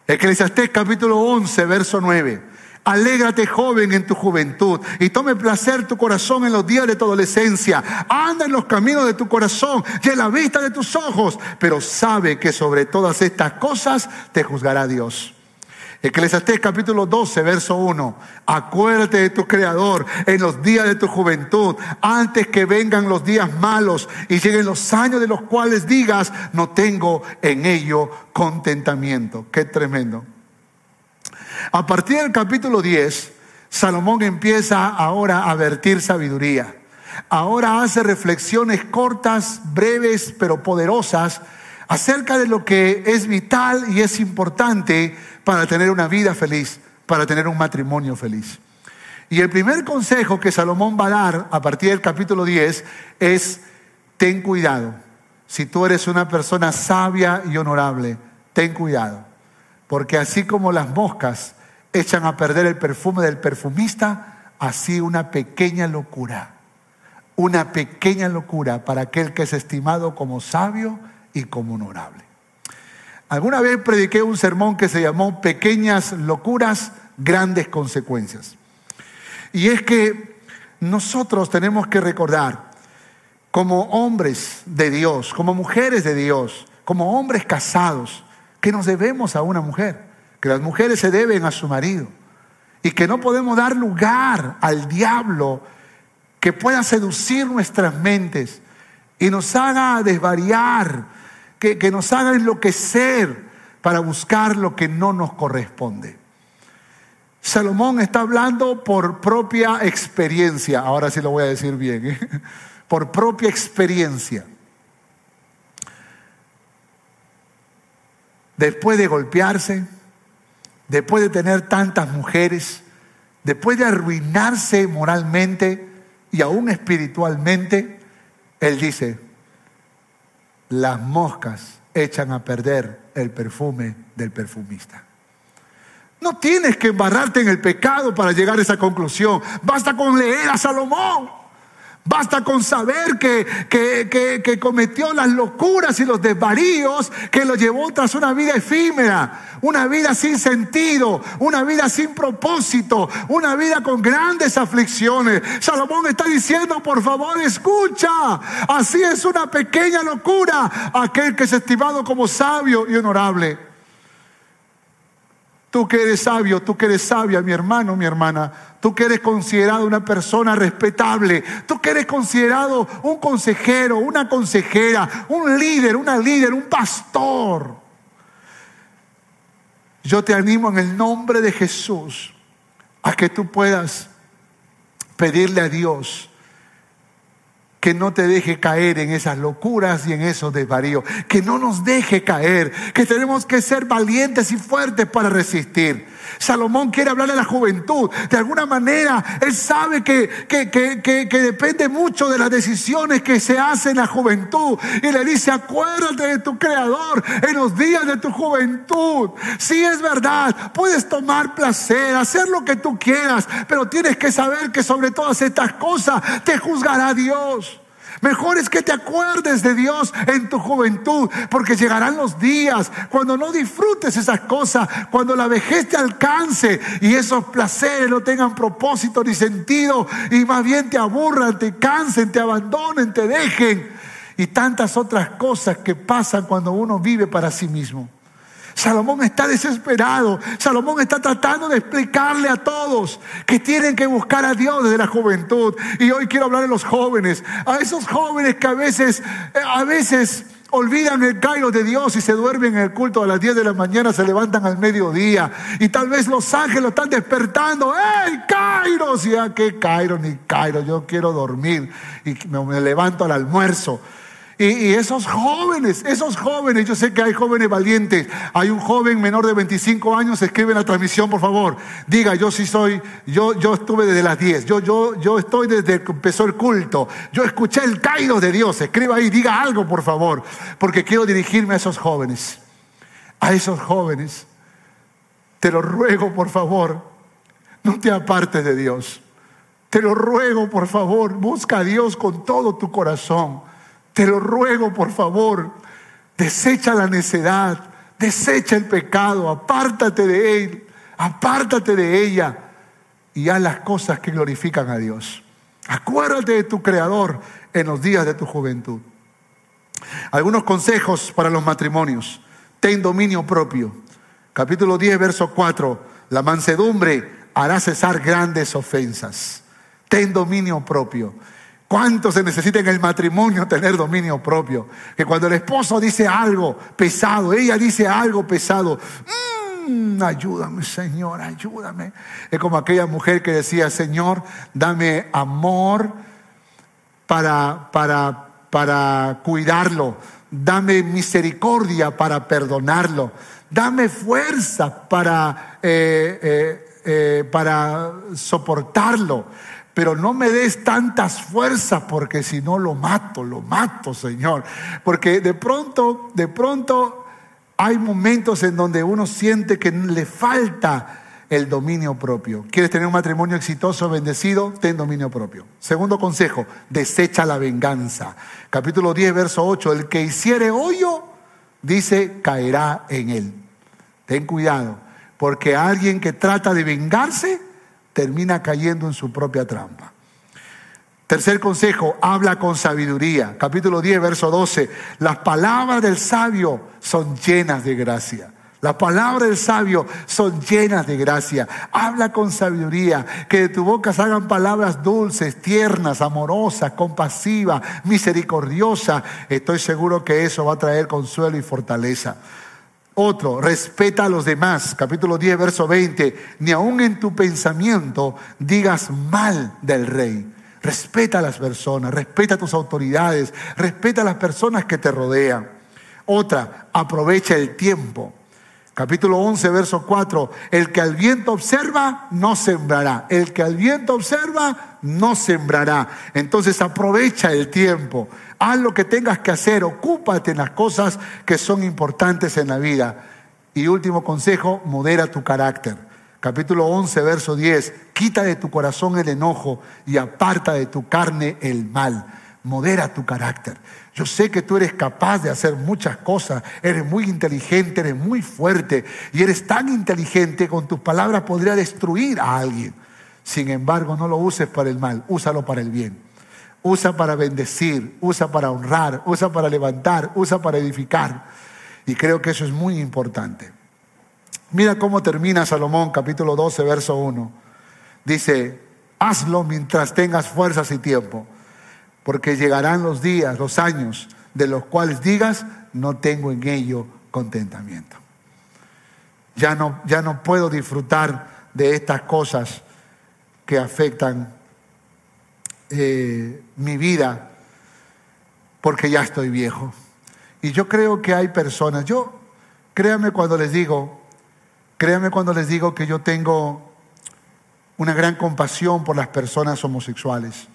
Eclesiastés capítulo 11, verso 9. Alégrate joven en tu juventud y tome placer tu corazón en los días de tu adolescencia. Anda en los caminos de tu corazón y en la vista de tus ojos, pero sabe que sobre todas estas cosas te juzgará Dios. Eclesiastés capítulo 12, verso 1. Acuérdate de tu Creador en los días de tu juventud, antes que vengan los días malos y lleguen los años de los cuales digas, no tengo en ello contentamiento. Qué tremendo. A partir del capítulo 10, Salomón empieza ahora a vertir sabiduría. Ahora hace reflexiones cortas, breves, pero poderosas acerca de lo que es vital y es importante para tener una vida feliz, para tener un matrimonio feliz. Y el primer consejo que Salomón va a dar a partir del capítulo 10 es, ten cuidado. Si tú eres una persona sabia y honorable, ten cuidado. Porque así como las moscas echan a perder el perfume del perfumista, así una pequeña locura, una pequeña locura para aquel que es estimado como sabio y como honorable. Alguna vez prediqué un sermón que se llamó Pequeñas locuras, grandes consecuencias. Y es que nosotros tenemos que recordar, como hombres de Dios, como mujeres de Dios, como hombres casados, que nos debemos a una mujer, que las mujeres se deben a su marido y que no podemos dar lugar al diablo que pueda seducir nuestras mentes y nos haga desvariar que, nos haga enloquecer para buscar lo que no nos corresponde. Salomón está hablando por propia experiencia, ahora sí lo voy a decir bien, ¿eh? <laughs> por propia experiencia. Después de golpearse, después de tener tantas mujeres, después de arruinarse moralmente y aún espiritualmente, él dice, las moscas echan a perder el perfume del perfumista. No tienes que embarrarte en el pecado para llegar a esa conclusión. Basta con leer a Salomón. Basta con saber que, que, cometió las locuras y los desvaríos que lo llevó tras una vida efímera, una vida sin sentido, una vida sin propósito, una vida con grandes aflicciones. Salomón está diciendo, por favor, escucha, así es una pequeña locura aquel que es estimado como sabio y honorable. Tú que eres sabio, tú que eres sabia, mi hermano, mi hermana, tú que eres considerado una persona respetable, tú que eres considerado un consejero, una consejera, un líder, una líder, un pastor. Yo te animo en el nombre de Jesús a que tú puedas pedirle a Dios que no te deje caer en esas locuras y en esos desvaríos, que no nos deje caer, que tenemos que ser valientes y fuertes para resistir. Salomón quiere hablar de la juventud. De alguna manera, él sabe que, que, que, depende mucho de las decisiones que se hacen en la juventud. Y le dice, acuérdate de tu creador en los días de tu juventud. Si es verdad, puedes tomar placer, hacer lo que tú quieras, pero tienes que saber que sobre todas estas cosas te juzgará Dios. Mejor es que te acuerdes de Dios en tu juventud, porque llegarán los días cuando no disfrutes esas cosas, cuando la vejez te alcance y esos placeres no tengan propósito ni sentido y más bien te aburran, te cansen, te abandonen, te dejen y tantas otras cosas que pasan cuando uno vive para sí mismo. Salomón está desesperado. Salomón está tratando de explicarle a todos que tienen que buscar a Dios desde la juventud. Y hoy quiero hablar de los jóvenes, a esos jóvenes que a veces, eh, a veces olvidan el Cairo de Dios y se duermen en el culto a las 10 de la mañana, se levantan al mediodía y tal vez los ángeles lo están despertando. ¡Ey, Cairo! Y ya, ¿qué Cairo ni Cairo? Yo quiero dormir y me levanto al almuerzo. Y, esos jóvenes, esos jóvenes, yo sé que hay jóvenes valientes. Hay un joven menor de 25 años, escribe en la transmisión, por favor. Diga, yo sí soy, yo, yo estuve desde las 10, yo, yo, yo estoy desde que empezó el culto. Yo escuché el caído de Dios. Escriba ahí, diga algo, por favor. Porque quiero dirigirme a esos jóvenes. A esos jóvenes. Te lo ruego, por favor, no te apartes de Dios. Te lo ruego, por favor, busca a Dios con todo tu corazón. Te lo ruego, por favor, desecha la necedad, desecha el pecado, apártate de él, apártate de ella y haz las cosas que glorifican a Dios. Acuérdate de tu Creador en los días de tu juventud. Algunos consejos para los matrimonios. Ten dominio propio. Capítulo 10, verso 4. La mansedumbre hará cesar grandes ofensas. Ten dominio propio. ¿Cuánto se necesita en el matrimonio tener dominio propio? Que cuando el esposo dice algo pesado, ella dice algo pesado, mmm, ayúdame Señor, ayúdame. Es como aquella mujer que decía, Señor, dame amor para, para, para cuidarlo, dame misericordia para perdonarlo, dame fuerza para, eh, eh, eh, para soportarlo pero no me des tantas fuerzas porque si no lo mato, lo mato, Señor. Porque de pronto, de pronto hay momentos en donde uno siente que le falta el dominio propio. ¿Quieres tener un matrimonio exitoso, bendecido? Ten dominio propio. Segundo consejo, desecha la venganza. Capítulo 10, verso 8, el que hiciere hoyo, dice, caerá en él. Ten cuidado, porque alguien que trata de vengarse, termina cayendo en su propia trampa. Tercer consejo, habla con sabiduría. Capítulo 10, verso 12. Las palabras del sabio son llenas de gracia. Las palabras del sabio son llenas de gracia. Habla con sabiduría. Que de tu boca salgan palabras dulces, tiernas, amorosas, compasivas, misericordiosas. Estoy seguro que eso va a traer consuelo y fortaleza. Otro, respeta a los demás. Capítulo 10, verso 20. Ni aun en tu pensamiento digas mal del rey. Respeta a las personas, respeta a tus autoridades, respeta a las personas que te rodean. Otra, aprovecha el tiempo. Capítulo 11, verso 4. El que al viento observa, no sembrará. El que al viento observa, no sembrará. Entonces aprovecha el tiempo. Haz lo que tengas que hacer. Ocúpate en las cosas que son importantes en la vida. Y último consejo, modera tu carácter. Capítulo 11, verso 10. Quita de tu corazón el enojo y aparta de tu carne el mal. Modera tu carácter. Yo sé que tú eres capaz de hacer muchas cosas, eres muy inteligente, eres muy fuerte y eres tan inteligente que con tus palabras podría destruir a alguien. Sin embargo, no lo uses para el mal, úsalo para el bien. Usa para bendecir, usa para honrar, usa para levantar, usa para edificar. Y creo que eso es muy importante. Mira cómo termina Salomón capítulo 12, verso 1. Dice, hazlo mientras tengas fuerzas y tiempo porque llegarán los días, los años, de los cuales digas, no tengo en ello contentamiento. Ya no, ya no puedo disfrutar de estas cosas que afectan eh, mi vida porque ya estoy viejo. Y yo creo que hay personas, yo, créame cuando les digo, créame cuando les digo que yo tengo una gran compasión por las personas homosexuales.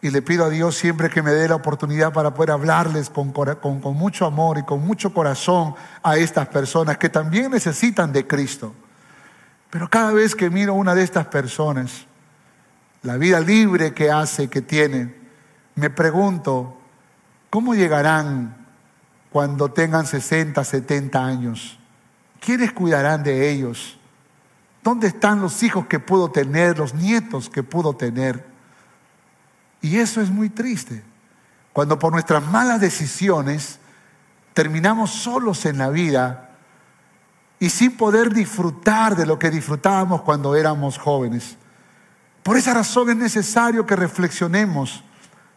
Y le pido a Dios siempre que me dé la oportunidad para poder hablarles con, mucho amor y con mucho corazón a estas personas que también necesitan de Cristo. Pero cada vez que miro una de estas personas, la vida libre que hace, que tiene, me pregunto, ¿cómo llegarán cuando tengan 60, 70 años? ¿Quiénes cuidarán de ellos? ¿Dónde están los hijos que pudo tener, los nietos que pudo tener? Y eso es muy triste. Cuando por nuestras malas decisiones terminamos solos en la vida y sin poder disfrutar de lo que disfrutábamos cuando éramos jóvenes. Por esa razón es necesario que reflexionemos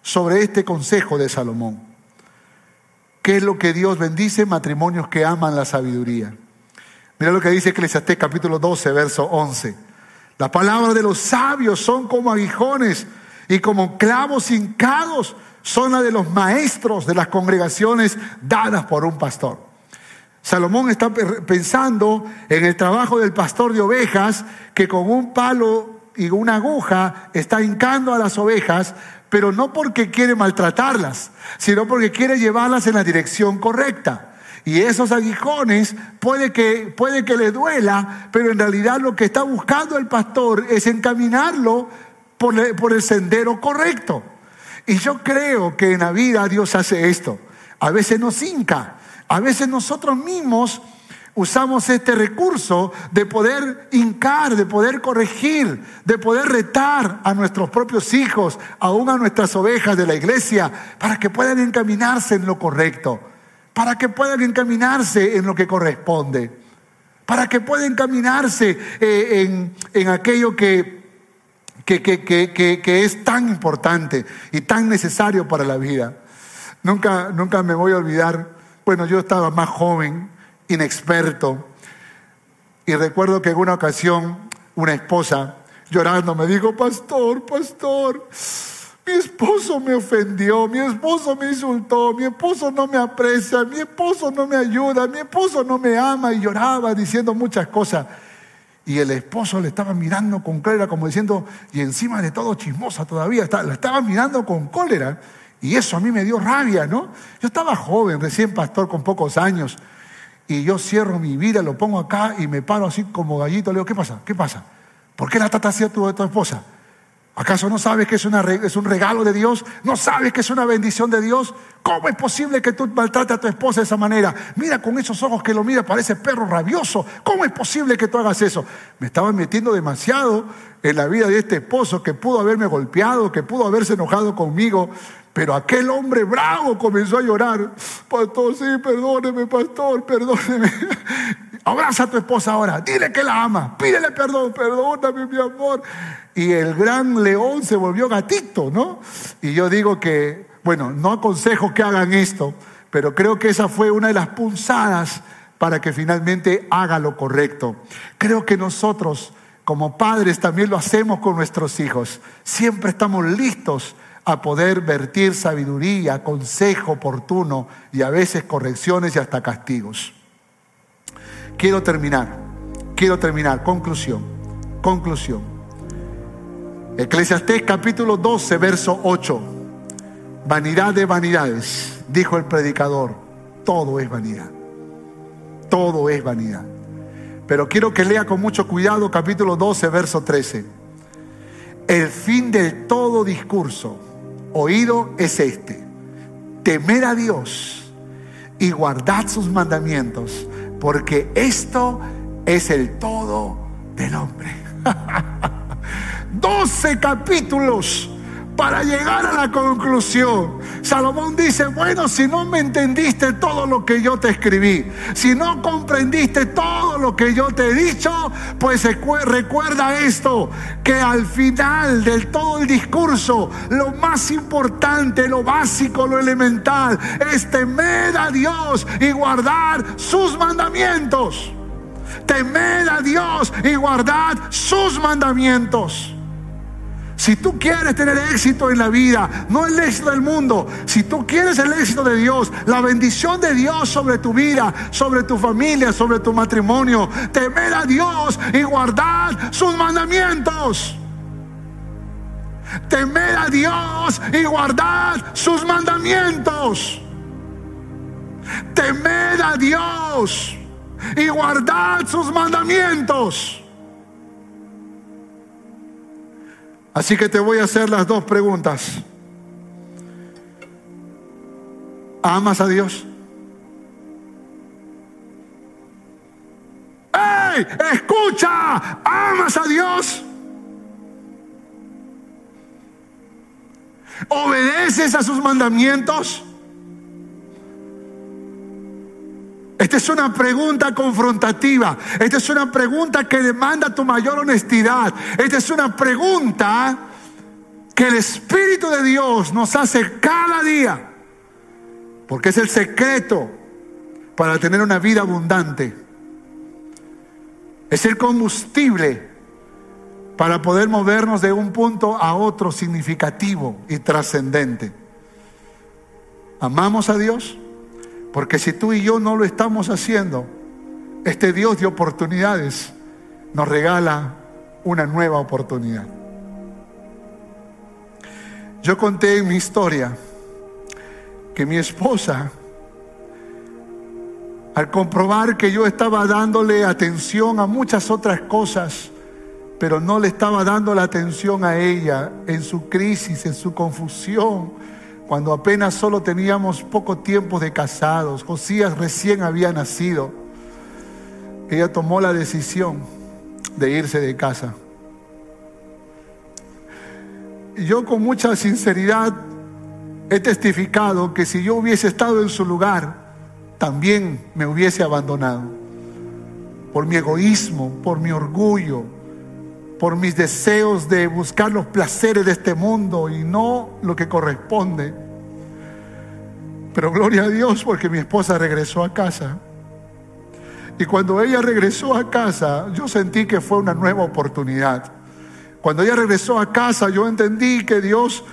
sobre este consejo de Salomón. ¿Qué es lo que Dios bendice? Matrimonios que aman la sabiduría. Mira lo que dice Eclesiastés capítulo 12, verso 11. Las palabras de los sabios son como aguijones y como clavos hincados son las de los maestros de las congregaciones dadas por un pastor. Salomón está pensando en el trabajo del pastor de ovejas que con un palo y una aguja está hincando a las ovejas, pero no porque quiere maltratarlas, sino porque quiere llevarlas en la dirección correcta. Y esos aguijones puede que, puede que le duela, pero en realidad lo que está buscando el pastor es encaminarlo por, el sendero correcto. Y yo creo que en la vida Dios hace esto. A veces nos hinca, a veces nosotros mismos usamos este recurso de poder hincar, de poder corregir, de poder retar a nuestros propios hijos, aún a nuestras ovejas de la iglesia, para que puedan encaminarse en lo correcto, para que puedan encaminarse en lo que corresponde, para que puedan encaminarse eh, en, en aquello que que, que, es tan importante y tan necesario para la vida. Nunca, nunca me voy a olvidar, bueno, yo estaba más joven, inexperto, y recuerdo que en una ocasión una esposa llorando me dijo, pastor, pastor, mi esposo me ofendió, mi esposo me insultó, mi esposo no me aprecia, mi esposo no me ayuda, mi esposo no me ama y lloraba diciendo muchas cosas. Y el esposo le estaba mirando con cólera, como diciendo, y encima de todo chismosa todavía, la estaba mirando con cólera. Y eso a mí me dio rabia, ¿no? Yo estaba joven, recién pastor con pocos años. Y yo cierro mi vida, lo pongo acá y me paro así como gallito. Le digo, ¿qué pasa? ¿Qué pasa? ¿Por qué la trata así a tu, esposa? ¿Acaso no sabes que es, un regalo de Dios? ¿No sabes que es una bendición de Dios? ¿Cómo es posible que tú maltrates a tu esposa de esa manera? Mira con esos ojos que lo mira, parece perro rabioso. ¿Cómo es posible que tú hagas eso? Me estaba metiendo demasiado en la vida de este esposo que pudo haberme golpeado, que pudo haberse enojado conmigo. Pero aquel hombre bravo comenzó a llorar. Pastor, sí, perdóneme, pastor, perdóneme. <laughs> Abraza a tu esposa ahora, dile que la ama, pídele perdón, perdóname mi amor. Y el gran león se volvió gatito, ¿no? Y yo digo que, bueno, no aconsejo que hagan esto, pero creo que esa fue una de las punzadas para que finalmente haga lo correcto. Creo que nosotros como padres también lo hacemos con nuestros hijos. Siempre estamos listos a poder vertir sabiduría, consejo oportuno y a veces correcciones y hasta castigos. Quiero terminar, quiero terminar, conclusión, conclusión. Eclesiastés capítulo 12, verso 8. Vanidad de vanidades, dijo el predicador, todo es vanidad. Todo es vanidad. Pero quiero que lea con mucho cuidado capítulo 12, verso 13. El fin del todo discurso oído es este. Temer a Dios y guardad sus mandamientos, porque esto es el todo del hombre. <laughs> 12 capítulos para llegar a la conclusión. Salomón dice, bueno, si no me entendiste todo lo que yo te escribí, si no comprendiste todo lo que yo te he dicho, pues recuerda esto, que al final del todo el discurso, lo más importante, lo básico, lo elemental, es temer a Dios y guardar sus mandamientos. Temer a Dios y guardar sus mandamientos. Si tú quieres tener éxito en la vida, no el éxito del mundo, si tú quieres el éxito de Dios, la bendición de Dios sobre tu vida, sobre tu familia, sobre tu matrimonio, temer a Dios y guardar sus mandamientos. Temer a Dios y guardar sus mandamientos. Temer a Dios y guardar sus mandamientos. Así que te voy a hacer las dos preguntas. ¿Amas a Dios? ¡Ey! Escucha, ¿amas a Dios? ¿Obedeces a sus mandamientos? Esta es una pregunta confrontativa. Esta es una pregunta que demanda tu mayor honestidad. Esta es una pregunta que el Espíritu de Dios nos hace cada día. Porque es el secreto para tener una vida abundante. Es el combustible para poder movernos de un punto a otro significativo y trascendente. ¿Amamos a Dios? Porque si tú y yo no lo estamos haciendo, este Dios de oportunidades nos regala una nueva oportunidad. Yo conté en mi historia que mi esposa, al comprobar que yo estaba dándole atención a muchas otras cosas, pero no le estaba dando la atención a ella en su crisis, en su confusión, cuando apenas solo teníamos poco tiempo de casados, Josías recién había nacido, ella tomó la decisión de irse de casa. Y yo con mucha sinceridad he testificado que si yo hubiese estado en su lugar, también me hubiese abandonado. Por mi egoísmo, por mi orgullo, por mis deseos de buscar los placeres de este mundo y no lo que corresponde. Pero gloria a Dios porque mi esposa regresó a casa. Y cuando ella regresó a casa, yo sentí que fue una nueva oportunidad. Cuando ella regresó a casa, yo entendí que Dios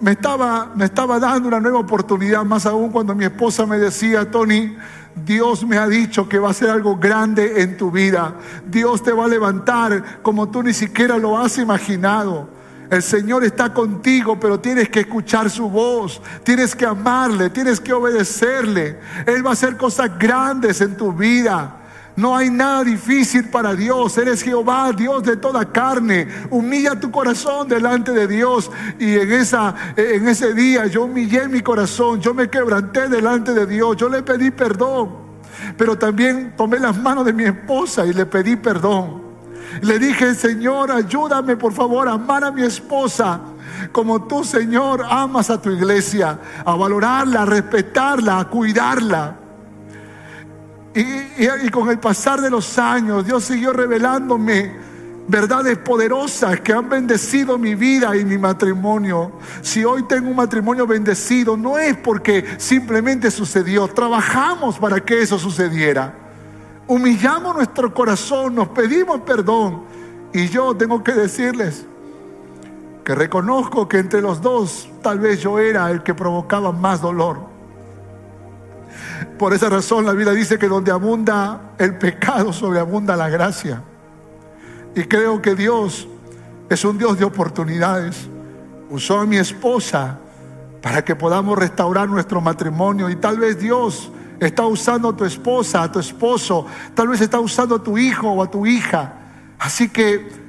me estaba, me estaba dando una nueva oportunidad, más aún cuando mi esposa me decía, Tony, Dios me ha dicho que va a ser algo grande en tu vida. Dios te va a levantar como tú ni siquiera lo has imaginado. El Señor está contigo, pero tienes que escuchar su voz, tienes que amarle, tienes que obedecerle. Él va a hacer cosas grandes en tu vida. No hay nada difícil para Dios. Eres Jehová, Dios de toda carne. Humilla tu corazón delante de Dios. Y en, esa, en ese día yo humillé mi corazón. Yo me quebranté delante de Dios. Yo le pedí perdón. Pero también tomé las manos de mi esposa y le pedí perdón. Le dije, Señor, ayúdame por favor a amar a mi esposa como tú, Señor, amas a tu iglesia, a valorarla, a respetarla, a cuidarla. Y, con el pasar de los años, Dios siguió revelándome verdades poderosas que han bendecido mi vida y mi matrimonio. Si hoy tengo un matrimonio bendecido, no es porque simplemente sucedió, trabajamos para que eso sucediera. humillamos nuestro corazón, nos pedimos perdón. Y yo tengo que decirles que reconozco que entre los dos tal vez yo era el que provocaba más dolor. Por esa razón la Biblia dice que donde abunda el pecado, sobreabunda la gracia. Y creo que Dios es un Dios de oportunidades. Usó a mi esposa para que podamos restaurar nuestro matrimonio. Y tal vez Dios está usando a tu esposa, a tu esposo, tal vez está usando a tu hijo o a tu hija. Así que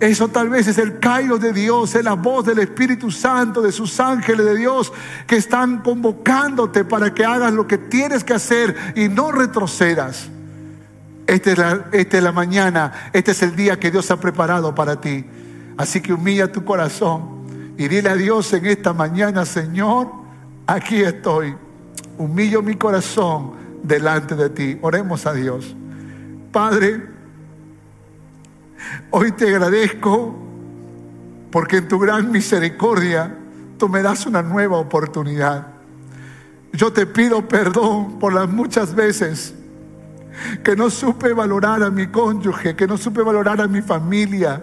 eso tal vez es el cairo de Dios, es la voz del Espíritu Santo, de sus ángeles de Dios, que están convocándote para que hagas lo que tienes que hacer y no retrocedas. La, esta es la mañana, este es el día que Dios ha preparado para ti. Así que humilla tu corazón y dile a Dios en esta mañana, Señor, aquí estoy. Humillo mi corazón delante de ti. Oremos a Dios. Padre, hoy te agradezco porque en tu gran misericordia tú me das una nueva oportunidad. Yo te pido perdón por las muchas veces que no supe valorar a mi cónyuge, que no supe valorar a mi familia,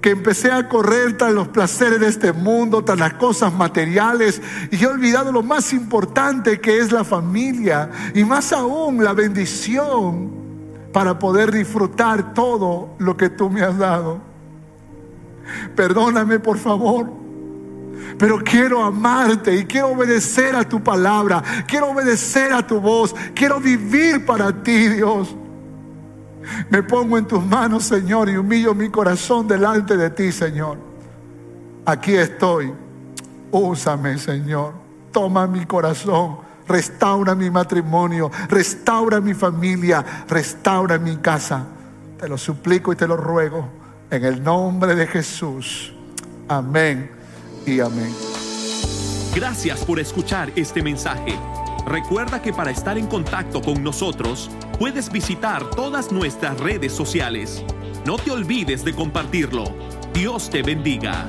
que empecé a correr tras los placeres de este mundo, tras las cosas materiales, y he olvidado lo más importante que es la familia, y más aún la bendición para poder disfrutar todo lo que tú me has dado. Perdóname, por favor pero quiero amarte y quiero obedecer a tu palabra, quiero obedecer a tu voz, quiero vivir para ti, Dios. Me pongo en tus manos, Señor, y humillo mi corazón delante de ti, Señor. Aquí estoy. Úsame, Señor. Toma mi corazón. Restaura mi matrimonio. Restaura mi familia. Restaura mi casa. Te lo suplico y te lo ruego. En el nombre de Jesús. Amén y amén. Gracias por escuchar este mensaje. Recuerda que para estar en contacto con nosotros, puedes visitar todas nuestras redes sociales. No te olvides de compartirlo. Dios te bendiga.